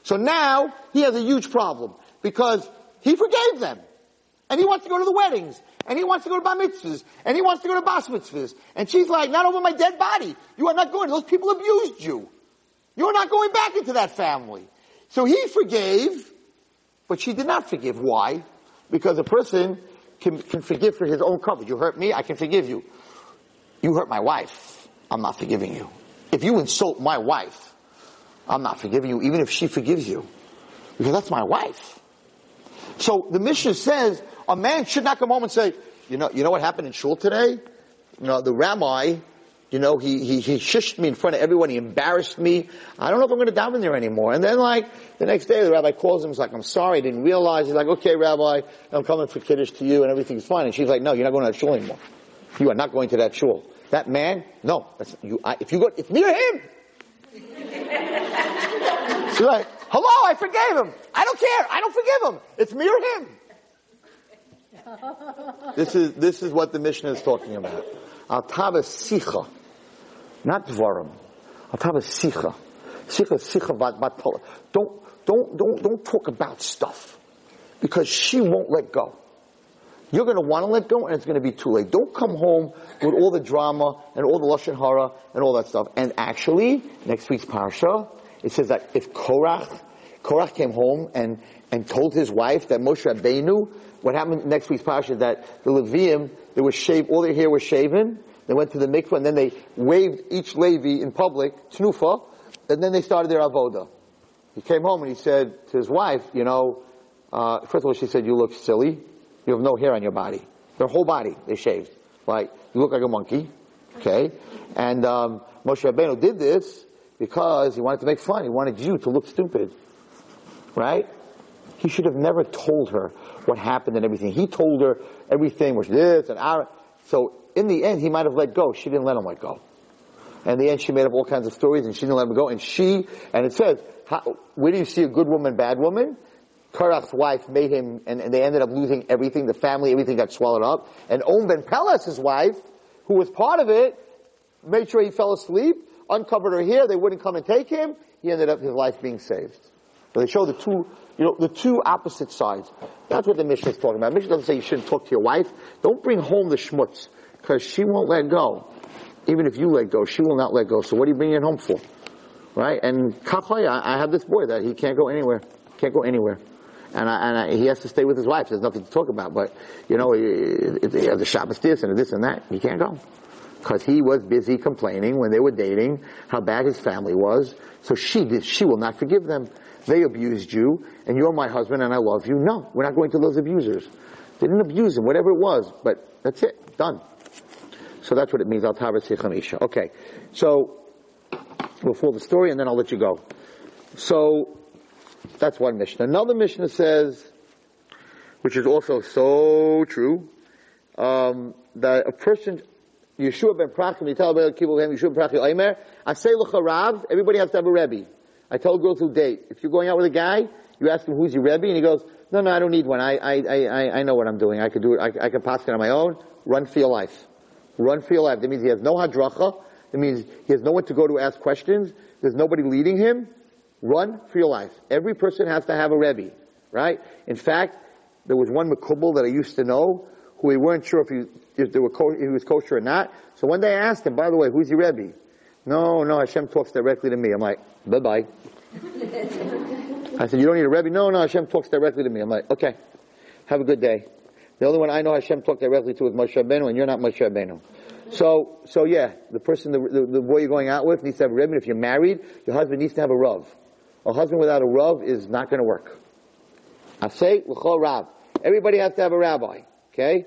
Speaker 2: So now, he has a huge problem. Because he forgave them. And he wants to go to the weddings. And he wants to go to bar mitzvahs. And he wants to go to bas mitzvahs. And she's like, not over my dead body. You are not going. Those people abused you. You're not going back into that family. So he forgave, but she did not forgive. Why? Because a person can, can forgive for his own comfort. You hurt me, I can forgive you. You hurt my wife, I'm not forgiving you. If you insult my wife, I'm not forgiving you, even if she forgives you. Because that's my wife. So the Mishnah says a man should not come home and say, you know, you know what happened in shul today? You know, the rabbi, you know, he, he, he shished me in front of everyone. He embarrassed me. I don't know if I'm going to daven there anymore. And then like, the next day the rabbi calls him. He's like, I'm sorry. I didn't realize. He's like, okay, rabbi, I'm coming for Kiddush to you and everything's fine. And she's like, no, you're not going to that shul anymore. You are not going to that shul. That man, no. you, I, if you go, it's me or him. she's like, hello, I forgave him. I don't care. I don't forgive him. It's me or him this is this is what the Mishnah is talking about. Al sicha, not dvarim. Al sicha, sicha sicha bat Don't don't don't don't talk about stuff because she won't let go. You're going to want to let go, and it's going to be too late. Don't come home with all the drama and all the lashon hara and all that stuff. And actually, next week's parsha, it says that if Korach, Korach came home and and told his wife that Moshe Rabbeinu what happened next week's parsha is that the Levium, they were shaved, all their hair was shaven. They went to the mikvah and then they waved each Levi in public, tnufa, and then they started their avoda. He came home and he said to his wife, you know, uh, first of all, she said, you look silly. You have no hair on your body. Their whole body, they shaved. Like, you look like a monkey. Okay? And um, Moshe Rabbeinu did this because he wanted to make fun. He wanted you to look stupid. Right? He should have never told her what happened and everything. He told her everything was this and our. So in the end, he might have let go. She didn't let him let go. And in the end, she made up all kinds of stories and she didn't let him go. And she, and it says, how, where do you see a good woman, bad woman? Korach's wife made him, and, and, they ended up losing everything. The family, everything got swallowed up. And On Ben wife, who was part of it, made sure he fell asleep, uncovered her hair. They wouldn't come and take him. He ended up his life being saved. So they show the two, you know, the two opposite sides. That's what the Mishnah is talking about. Mishnah doesn't say you shouldn't talk to your wife. Don't bring home the schmutz, because she won't let go. Even if you let go, she will not let go. So what are you bringing it home for? Right? And Kachoya, I have this boy that he can't go anywhere. Can't go anywhere and, I, and I, he has to stay with his wife. There's nothing to talk about. But you know, the Shabbos this and this and that. He can't go because he was busy complaining when they were dating how bad his family was. So she. She will not forgive them. They abused you, and you're my husband, and I love you. No, we're not going to those abusers. They didn't abuse him, whatever it was. But that's it. Done. So that's what it means. Al Okay. So we'll follow the story, and then I'll let you go. So that's one Mishnah. Another Mishnah says, which is also so true, um, that a person, Yeshua ben Prachim, Yeshua ben Prachim, Omer, I say l'charav, everybody has to have a Rebbe. I tell girls who date, if you're going out with a guy, you ask him who's your Rebbe, and he goes, no, no, I don't need one. I, I, I, I know what I'm doing. I could do it. I, I can pass it on my own. Run for your life. Run for your life. That means he has no hadracha. That means he has no one to go to ask questions. There's nobody leading him. Run for your life. Every person has to have a Rebbe, right? In fact, there was one Makubal that I used to know who we weren't sure if he, if, were if he was kosher or not. So one day I asked him, by the way, who's your Rebbe? No, no, Hashem talks directly to me. I'm like, bye bye. I said, you don't need a Rebbe? No, no, Hashem talks directly to me. I'm like, okay, have a good day. The only one I know Hashem talked directly to is Moshe Rabbeinu, and you're not Moshe Rabbeinu. So, so yeah, the person, the, the, the, boy you're going out with needs to have a Rebbe. If you're married, your husband needs to have a Rav. A husband without a Rav is not going to work. I say, l'chol Rav. Everybody has to have a rabbi. Okay?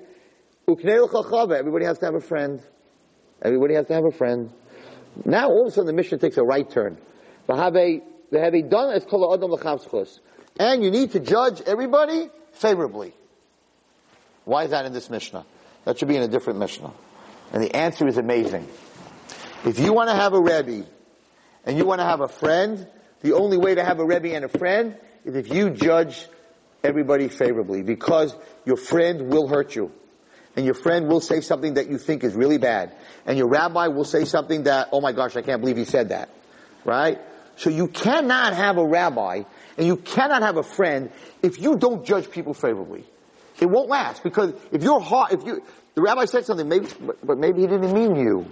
Speaker 2: Everybody has to have a friend. Everybody has to have a friend. Now all of a sudden the Mishnah takes a right turn. They have a done as kol adam And you need to judge everybody favorably. Why is that in this Mishnah? That should be in a different Mishnah. And the answer is amazing. If you want to have a Rebbe, and you want to have a friend, the only way to have a Rebbe and a friend is if you judge everybody favorably because your friend will hurt you. And your friend will say something that you think is really bad. And your rabbi will say something that, oh my gosh, I can't believe he said that. Right? So you cannot have a rabbi and you cannot have a friend if you don't judge people favorably. It won't last because if your heart, if you, the rabbi said something, maybe, but maybe he didn't mean you.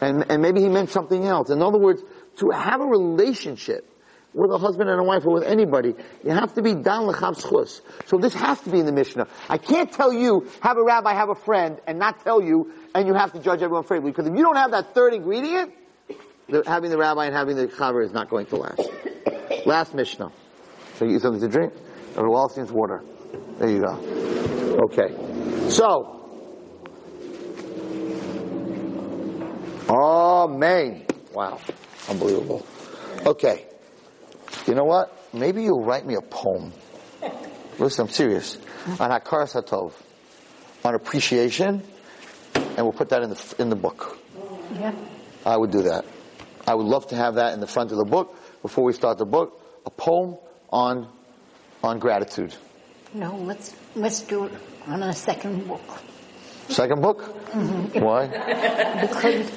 Speaker 2: And, and maybe he meant something else. In other words, to have a relationship with a husband and a wife or with anybody, you have to be dan l'chav So this has to be in the Mishnah. I can't tell you, have a rabbi, have a friend, and not tell you, and you have to judge everyone favorably. Because if you don't have that third ingredient, having the rabbi and having the chaver is not going to last. Last Mishnah. So you something to drink? Or Wallerstein's water. There you go. Okay. So, Amen. Wow. Unbelievable. Okay. You know what? Maybe you'll write me a poem. Listen, I'm serious. On Hakaras Hatov. On appreciation. And we'll put that in the, in the book. Yeah. I would do that. I would love to have that in the front of the book before we start the book. A poem on, on gratitude.
Speaker 3: No, let's, let's do it on a second book.
Speaker 2: Second book?
Speaker 3: Mm-hmm.
Speaker 2: Why?
Speaker 3: because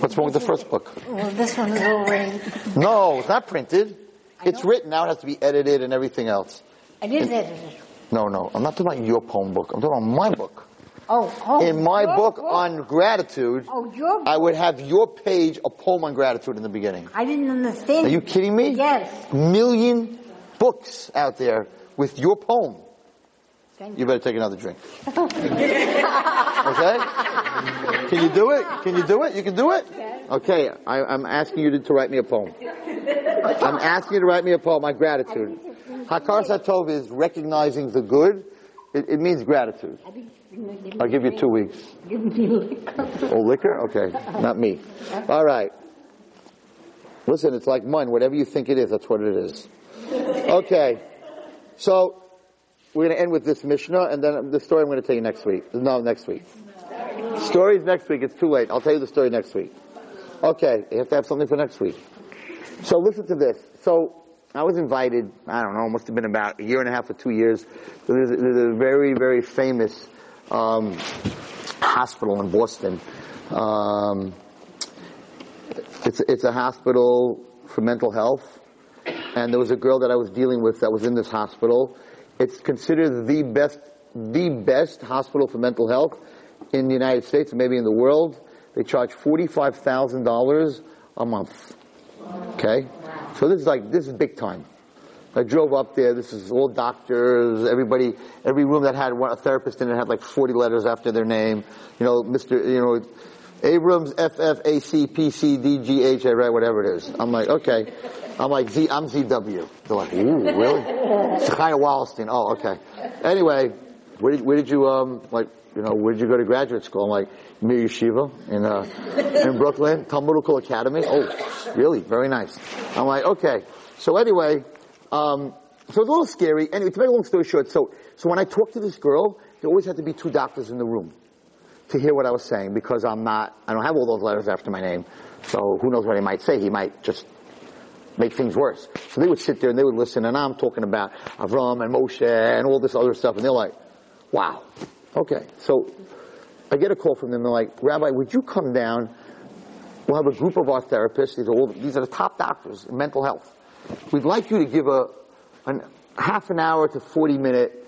Speaker 2: What's wrong with the first book?
Speaker 3: Well, this one's already.
Speaker 2: No, it's not printed. It's written now. It has to be edited and everything else.
Speaker 3: It is edited.
Speaker 2: No, no. I'm not talking about your poem book. I'm talking about my book.
Speaker 3: Oh, oh.
Speaker 2: In my book,
Speaker 3: book,
Speaker 2: on gratitude,
Speaker 3: oh, your book.
Speaker 2: I would have your page, a poem on gratitude in the beginning.
Speaker 3: I didn't understand.
Speaker 2: Are you kidding me?
Speaker 3: Yes.
Speaker 2: Million books out there with your poem.
Speaker 3: Thank
Speaker 2: You better take another drink. *laughs* okay? Can you do it? Can you do it? You can do it? Okay, I, am asking you to, to, write me a poem. *laughs* I'm asking you to write me a poem, my gratitude. Hakaras Hatov is recognizing the good It, it means gratitude. I'll give you two weeks.
Speaker 3: Give me liquor.
Speaker 2: Oh, liquor? Okay, not me. All right. Listen, it's like mine. Whatever you think it is, that's what it is. Okay. So, we're going to end with this Mishnah, and then the story I'm going to tell you next week. No, next week. Story's next week. It's too late. I'll tell you the story next week. Okay, you have to have something for next week. So listen to this. So I was invited, I don't know, must have been about a year and a half or two years. There's, there's a very, very famous um, hospital in Boston. Um, it's, it's a hospital for mental health. And there was a girl that I was dealing with that was in this hospital. It's considered the best, the best hospital for mental health in the United States maybe in the world. They charge $45,000 a month. Okay? So this is like, this is big time. I drove up there, this is all doctors, everybody, every room that had one, a therapist in it had like 40 letters after their name. You know, Mr., you know, Abrams, F F A C P C D G H, I write whatever it is. I'm like, okay. I'm like, Z, I'm ZW. They're like, ooh, really? Chaya Wallerstein. Oh, okay. Anyway, where did, where did you, um, like, you know, where did you go to graduate school? I'm like, Mir Yeshiva in, uh, in Brooklyn, Talmudical Academy. Oh, really? Very nice. I'm like, okay. So anyway, um, so it's a little scary. Anyway, to make a long story short, so, so when I talked to this girl, there always had to be two doctors in the room to hear what I was saying because I'm not, I don't have all those letters after my name. So who knows what he might say? He might just make things worse. So they would sit there and they would listen and I'm talking about Avram and Moshe and all this other stuff and they're like, wow. Okay. So I get a call from them. They're like, Rabbi, would you come down? We'll have a group of our therapists. These are all, these are the top doctors in mental health. We'd like you to give a, an half an hour to 40 minute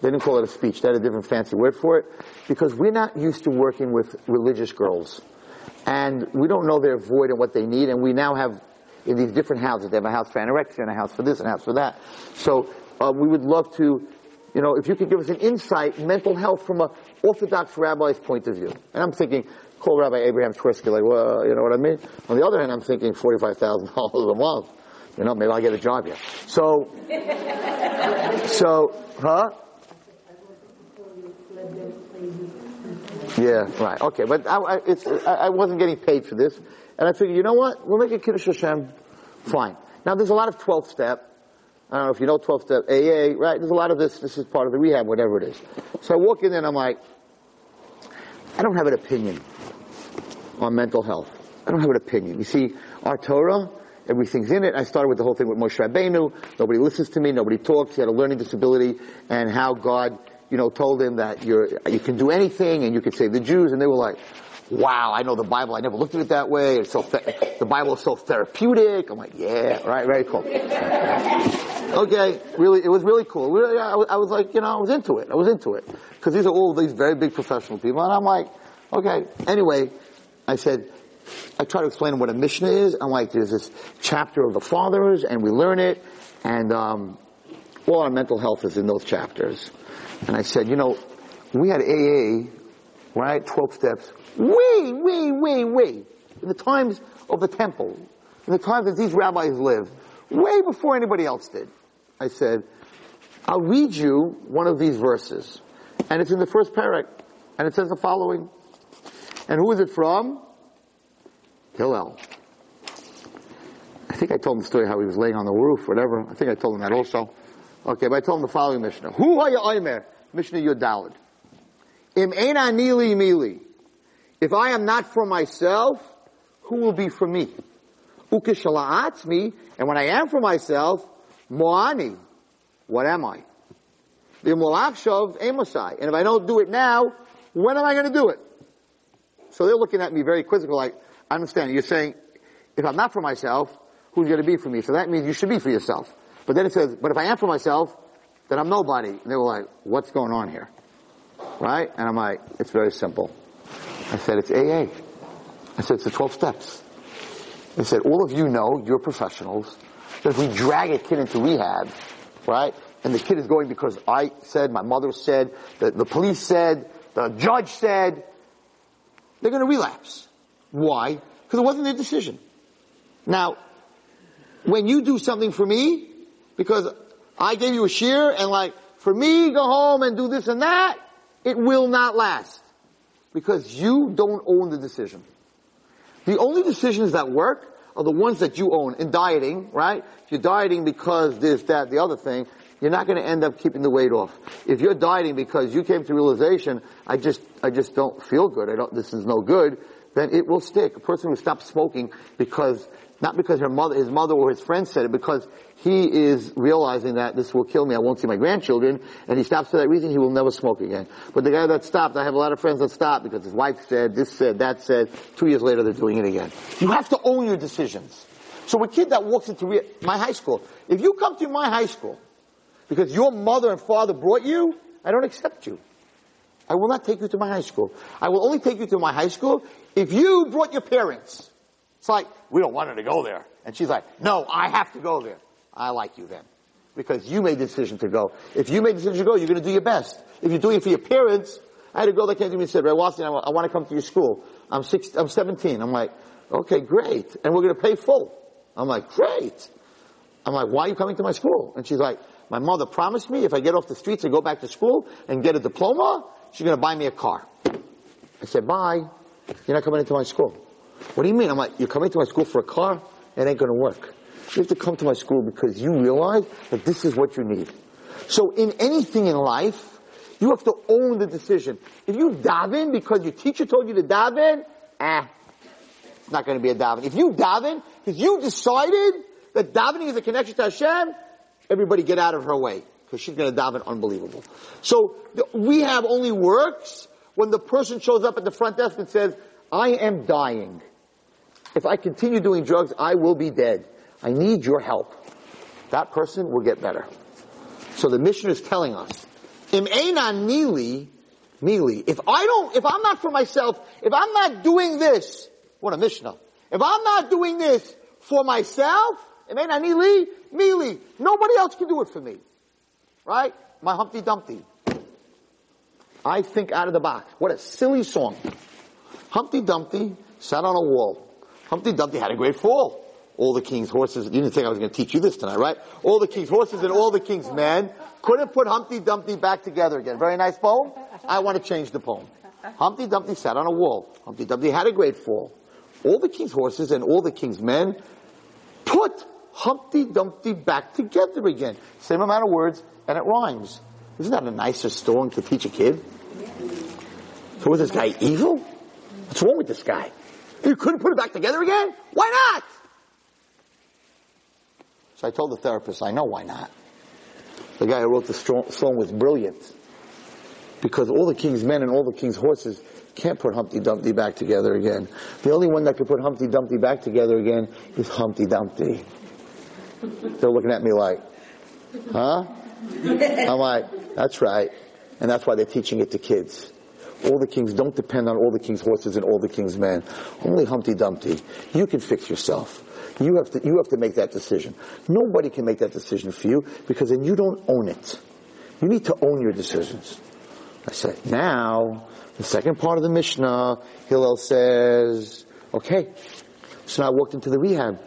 Speaker 2: they didn't call it a speech. They had a different fancy word for it. Because we're not used to working with religious girls. And we don't know their void and what they need. And we now have in these different houses. They have a house for anorexia and a house for this and a house for that. So uh, we would love to, you know, if you could give us an insight, mental health from a Orthodox rabbi's point of view. And I'm thinking, call Rabbi Abraham Twerski, like, well, you know what I mean? On the other hand, I'm thinking $45,000 *laughs* a month. You know, maybe I'll get a job here. So, so, huh? Yeah, right. Okay, but I, I, I, I wasn't getting paid for this, and I figured, you know what? We'll make a Kiddush Hashem. Fine. Now, there's a lot of 12 step. I don't know if you know 12 step AA, right? There's a lot of this. This is part of the rehab, whatever it is. So I walk in there and I'm like, I don't have an opinion on mental health. I don't have an opinion. You see, our Torah, everything's in it. I started with the whole thing with Moshe Rabbeinu. Nobody listens to me. Nobody talks. He had a learning disability, and how God you know, told him that you're, you can do anything and you can save the Jews, and they were like, wow, I know the Bible, I never looked at it that way, it's so, the Bible is so therapeutic. I'm like, yeah, right, very cool. Okay, really, it was really cool. Really, I, I was like, you know, I was into it. I was into it. Cause these are all these very big professional people, and I'm like, okay. Anyway, I said, I try to explain what a Mishnah is. I'm like, there's this chapter of the fathers, and we learn it, and um, all our mental health is in those chapters. And I said, you know, we had AA, right, 12 steps, way, way, way, way, in the times of the temple, in the times that these rabbis lived, way before anybody else did. I said, I'll read you one of these verses. And it's in the first perek. And it says the following. And who is it from? Hillel. I think I told him the story how he was laying on the roof, whatever. I think I told him that also. Okay, but I told him the following Mishnah. Who are you Oimer? Mishnah Yudalid. Im ena nili mili. If I am not for myself, who will be for me? me, and when I am for myself, moani. What am I? The mulachshov emosai. And if I don't do it now, when am I going to do it? So they're looking at me very quizzical, like, I understand. You're saying, if I'm not for myself, who's going to be for me? So that means you should be for yourself. But then it says, but if I am for myself, then I'm nobody. And they were like, what's going on here? Right? And I'm like, it's very simple. I said, it's AA. I said, it's the 12 steps. They said, all of you know, you're professionals, that if we drag a kid into rehab, right, and the kid is going because I said, my mother said, the, the police said, the judge said, they're going to relapse. Why? Because it wasn't their decision. Now, when you do something for me, because I gave you a shear and like for me, go home and do this and that, it will not last. Because you don't own the decision. The only decisions that work are the ones that you own. In dieting, right? If you're dieting because this, that, the other thing, you're not going to end up keeping the weight off. If you're dieting because you came to realization, I just, I just don't feel good. I don't, this is no good, then it will stick. A person who stops smoking because, not because her mother, his mother or his friend said it, because he is realizing that this will kill me, I won't see my grandchildren, and he stops for that reason, he will never smoke again. But the guy that stopped, I have a lot of friends that stopped because his wife said, this said, that said, two years later they're doing it again. You have to own your decisions. So a kid that walks into re- my high school, if you come to my high school because your mother and father brought you, I don't accept you. I will not take you to my high school. I will only take you to my high school if you brought your parents. It's like, we don't want her to go there. And she's like, no, I have to go there. I like you then. Because you made the decision to go. If you made the decision to go, you're going to do your best. If you're doing it for your parents, I had a girl that came to me and said, Ray Watson, I want to come to your school. I'm six, I'm 17. I'm like, okay, great. And we're going to pay full. I'm like, great. I'm like, why are you coming to my school? And she's like, my mother promised me if I get off the streets and go back to school and get a diploma, she's going to buy me a car. I said, bye. You're not coming into my school. What do you mean? I'm like, you're coming to my school for a car? It ain't going to work. You have to come to my school because you realize that this is what you need. So in anything in life, you have to own the decision. If you daven because your teacher told you to daven, ah, it's not going to be a daven. If you daven because you decided that davening is a connection to Hashem, everybody get out of her way because she's going to daven unbelievable. So we have only works when the person shows up at the front desk and says, I am dying. If I continue doing drugs, I will be dead. I need your help. That person will get better. So the Mishnah is telling us, Im nili. If I don't, if I'm not for myself, if I'm not doing this, what a Mishnah. If I'm not doing this for myself, Im nili, nili. Nobody else can do it for me. Right? My Humpty Dumpty. I think out of the box. What a silly song. Humpty Dumpty sat on a wall. Humpty Dumpty had a great fall all the king's horses. You didn't think I was going to teach you this tonight, right? All the king's horses and all the king's men couldn't put Humpty Dumpty back together again. Very nice poem. I want to change the poem. Humpty Dumpty sat on a wall. Humpty Dumpty had a great fall. All the king's horses and all the king's men put Humpty Dumpty back together again. Same amount of words, and it rhymes. Isn't that a nicer story to teach a kid? So was this guy evil? What's wrong with this guy? You couldn't put it back together again? Why not? So I told the therapist, I know why not. The guy who wrote the song was brilliant. Because all the king's men and all the king's horses can't put Humpty Dumpty back together again. The only one that could put Humpty Dumpty back together again is Humpty Dumpty. They're looking at me like, huh? I'm like, that's right. And that's why they're teaching it to kids. All the kings don't depend on all the king's horses and all the king's men. Only Humpty Dumpty. You can fix yourself. You have to, you have to make that decision. Nobody can make that decision for you because then you don't own it. You need to own your decisions. I said, now, the second part of the Mishnah, Hillel says, okay, so now I walked into the rehab.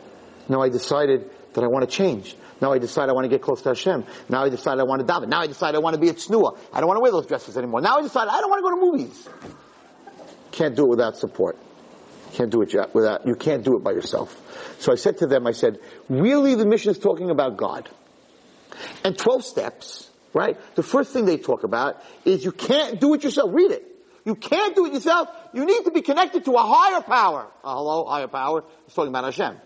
Speaker 2: Now I decided that I want to change. Now I decide I want to get close to Hashem. Now I decide I want to daven. Now I decide I want to be at Snua. I don't want to wear those dresses anymore. Now I decide I don't want to go to movies. Can't do it without support. Can't do it without, you can't do it by yourself. So I said to them, I said, really the Mishnah is talking about God. And 12 steps, right? The first thing they talk about is you can't do it yourself. Read it. You can't do it yourself. You need to be connected to a higher power. Uh, hello, higher power. It's talking about Hashem.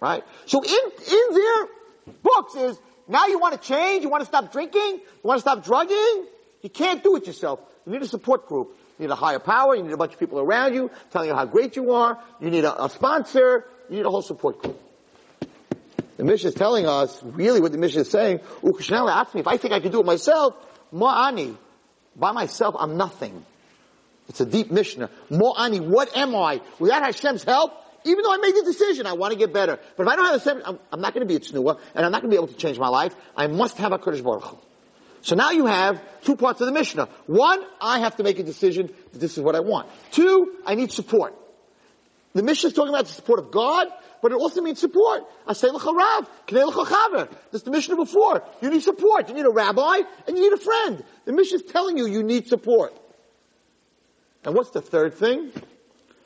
Speaker 2: Right? So in, in their books is, now you want to change, you want to stop drinking, you want to stop drugging, you can't do it yourself. You need a support group. You need a higher power. You need a bunch of people around you telling you how great you are. You need a, a sponsor. You need a whole support group. The Mishnah is telling us, really what the Mishnah is saying, Ukashnala asked me, if I think I can do it myself, Ma'ani. By myself, I'm nothing. It's a deep Mishnah. Mo'ani, what am I? Without Hashem's help, even though I made the decision, I want to get better. But if I don't have Hashem, I'm, I'm not going to be a tznuah, and I'm not going to be able to change my life. I must have a Kurdish Baruch. So now you have two parts of the Mishnah. One, I have to make a decision that this is what I want. Two, I need support. The Mishnah is talking about the support of God, but it also means support. I say l'charav, knei l'chachaver. This is the Mishnah before. You need support. You need a rabbi and you need a friend. The Mishnah is telling you you need support. And what's the third thing?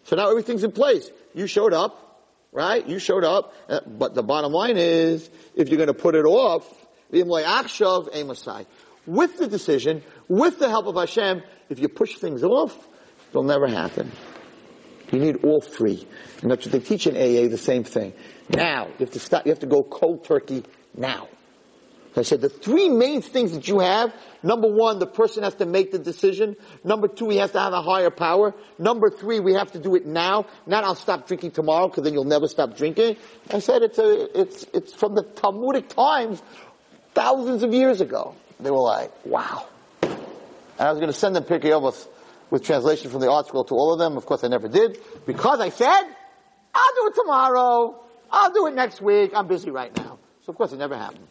Speaker 2: So now everything's in place. You showed up, right? You showed up, uh, but the bottom line is, if you're going to put it off, with the decision, with the help of Hashem, if you push things off, it'll never happen. You need all three. And that's what they teach in AA, the same thing. Now, you have to stop, you have to go cold turkey now. I said the three main things that you have, number one, the person has to make the decision. Number two, he has to have a higher power. Number three, we have to do it now. Not I'll stop drinking tomorrow because then you'll never stop drinking. I said it's a, it's, it's from the Talmudic times thousands of years ago. They were like, wow. And I was going to send them Pirkei Avos with translation from the ArtScroll to all of them. Of course, I never did because I said, I'll do it tomorrow. I'll do it next week. I'm busy right now. So of course it never happened.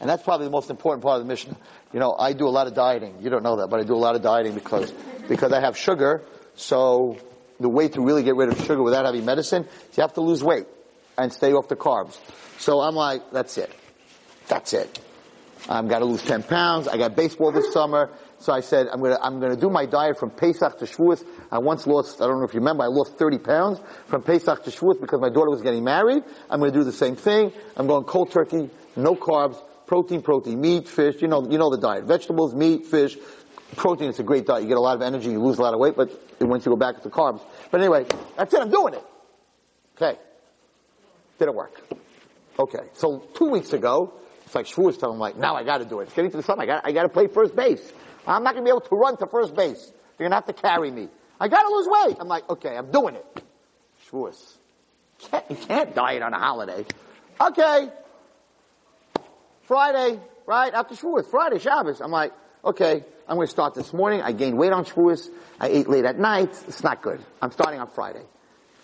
Speaker 2: And that's probably the most important part of the Mishnah. You know, I do a lot of dieting. You don't know that, but I do a lot of dieting because, because I have sugar. So the way to really get rid of sugar without having medicine is you have to lose weight and stay off the carbs. So I'm like, that's it. That's it. I've got to lose 10 pounds. I got baseball this summer. So I said, I'm gonna, I'm gonna do my diet from Pesach to Shavuos. I once lost, I don't know if you remember, I lost 30 pounds from Pesach to Shavuos because my daughter was getting married. I'm gonna do the same thing. I'm going cold turkey, no carbs, protein, protein, meat, fish, you know, you know the diet. Vegetables, meat, fish, protein, it's a great diet. You get a lot of energy, you lose a lot of weight, but once you go back to carbs. But anyway, that's it, I'm doing it. Okay. Didn't work. Okay. So two weeks ago, it's like Shavuos I'm like, now I gotta do it. It's getting to the summer, I gotta, I gotta play first base. I'm not gonna be able to run to first base. You're gonna have to carry me. I gotta lose weight. I'm like, okay, I'm doing it. Shavuos. Can't, you can't diet on a holiday. Okay. Friday, right? After Shavuos. Friday, Shabbos. I'm like, okay, I'm gonna start this morning. I gained weight on Shavuos. I ate late at night. It's not good. I'm starting on Friday.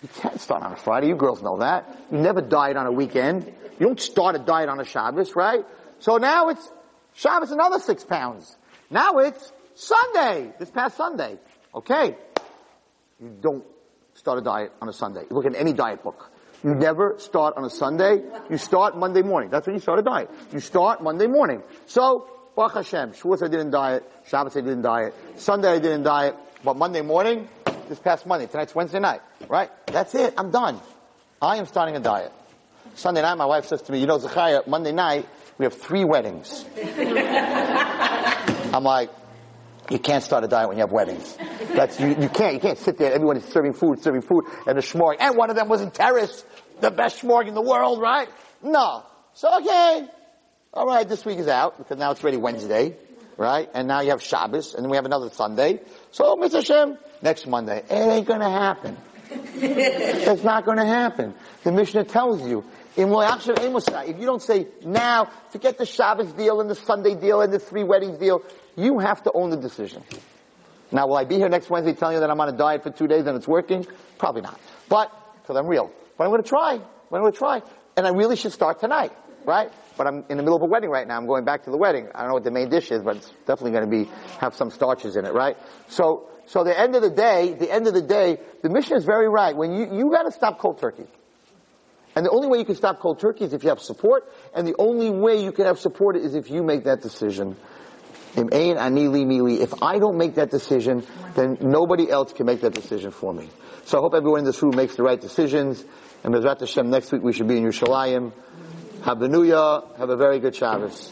Speaker 2: You can't start on a Friday. You girls know that. You never diet on a weekend. You don't start a diet on a Shabbos, right? So now it's Shabbos another six pounds. Now it's Sunday, this past Sunday. Okay. You don't start a diet on a Sunday. You look at any diet book. You never start on a Sunday. You start Monday morning. That's when you start a diet. You start Monday morning. So, Baruch Hashem, Shavuos I didn't diet, Shabbos I didn't diet, Sunday I didn't diet, but Monday morning, this past Monday, tonight's Wednesday night, right? That's it. I'm done. I am starting a diet. Sunday night, my wife says to me, you know, Zechariah, Monday night, we have three weddings. *laughs* I'm like, you can't start a diet when you have weddings. That's, you, you can't, you can't sit there, everyone is serving food, serving food, and the shmorg, and one of them was in Terrace, the best shmorg in the world, right? No. So, okay. Alright, this week is out, because now it's already Wednesday, right? And now you have Shabbos, and then we have another Sunday. So, Mr. Hashem, next Monday. It ain't gonna happen. It's not gonna happen. The Mishnah tells you, if you don't say now, forget the Shabbos deal and the Sunday deal and the three weddings deal, you have to own the decision. Now, will I be here next Wednesday telling you that I'm on a diet for two days and it's working? Probably not. But, because I'm real. But I'm going to try. But I'm going to try. And I really should start tonight, right? But I'm in the middle of a wedding right now. I'm going back to the wedding. I don't know what the main dish is, but it's definitely going to be, have some starches in it, right? So, so the end of the day, the end of the day, the Mishnah is very right. When you, you gotta stop cold turkey. And the only way you can stop cold turkey is if you have support, and the only way you can have support is if you make that decision. If I don't make that decision, then nobody else can make that decision for me. So I hope everyone in this room makes the right decisions. And Bezrat Hashem, next week we should be in Yerushalayim. Have the New Year. Have a very good Shabbos.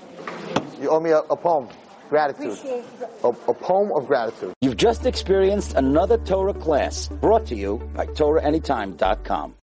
Speaker 2: You owe me a, a poem. Gratitude. A, a poem of gratitude.
Speaker 1: You've just experienced another Torah class brought to you by TorahAnytime.com.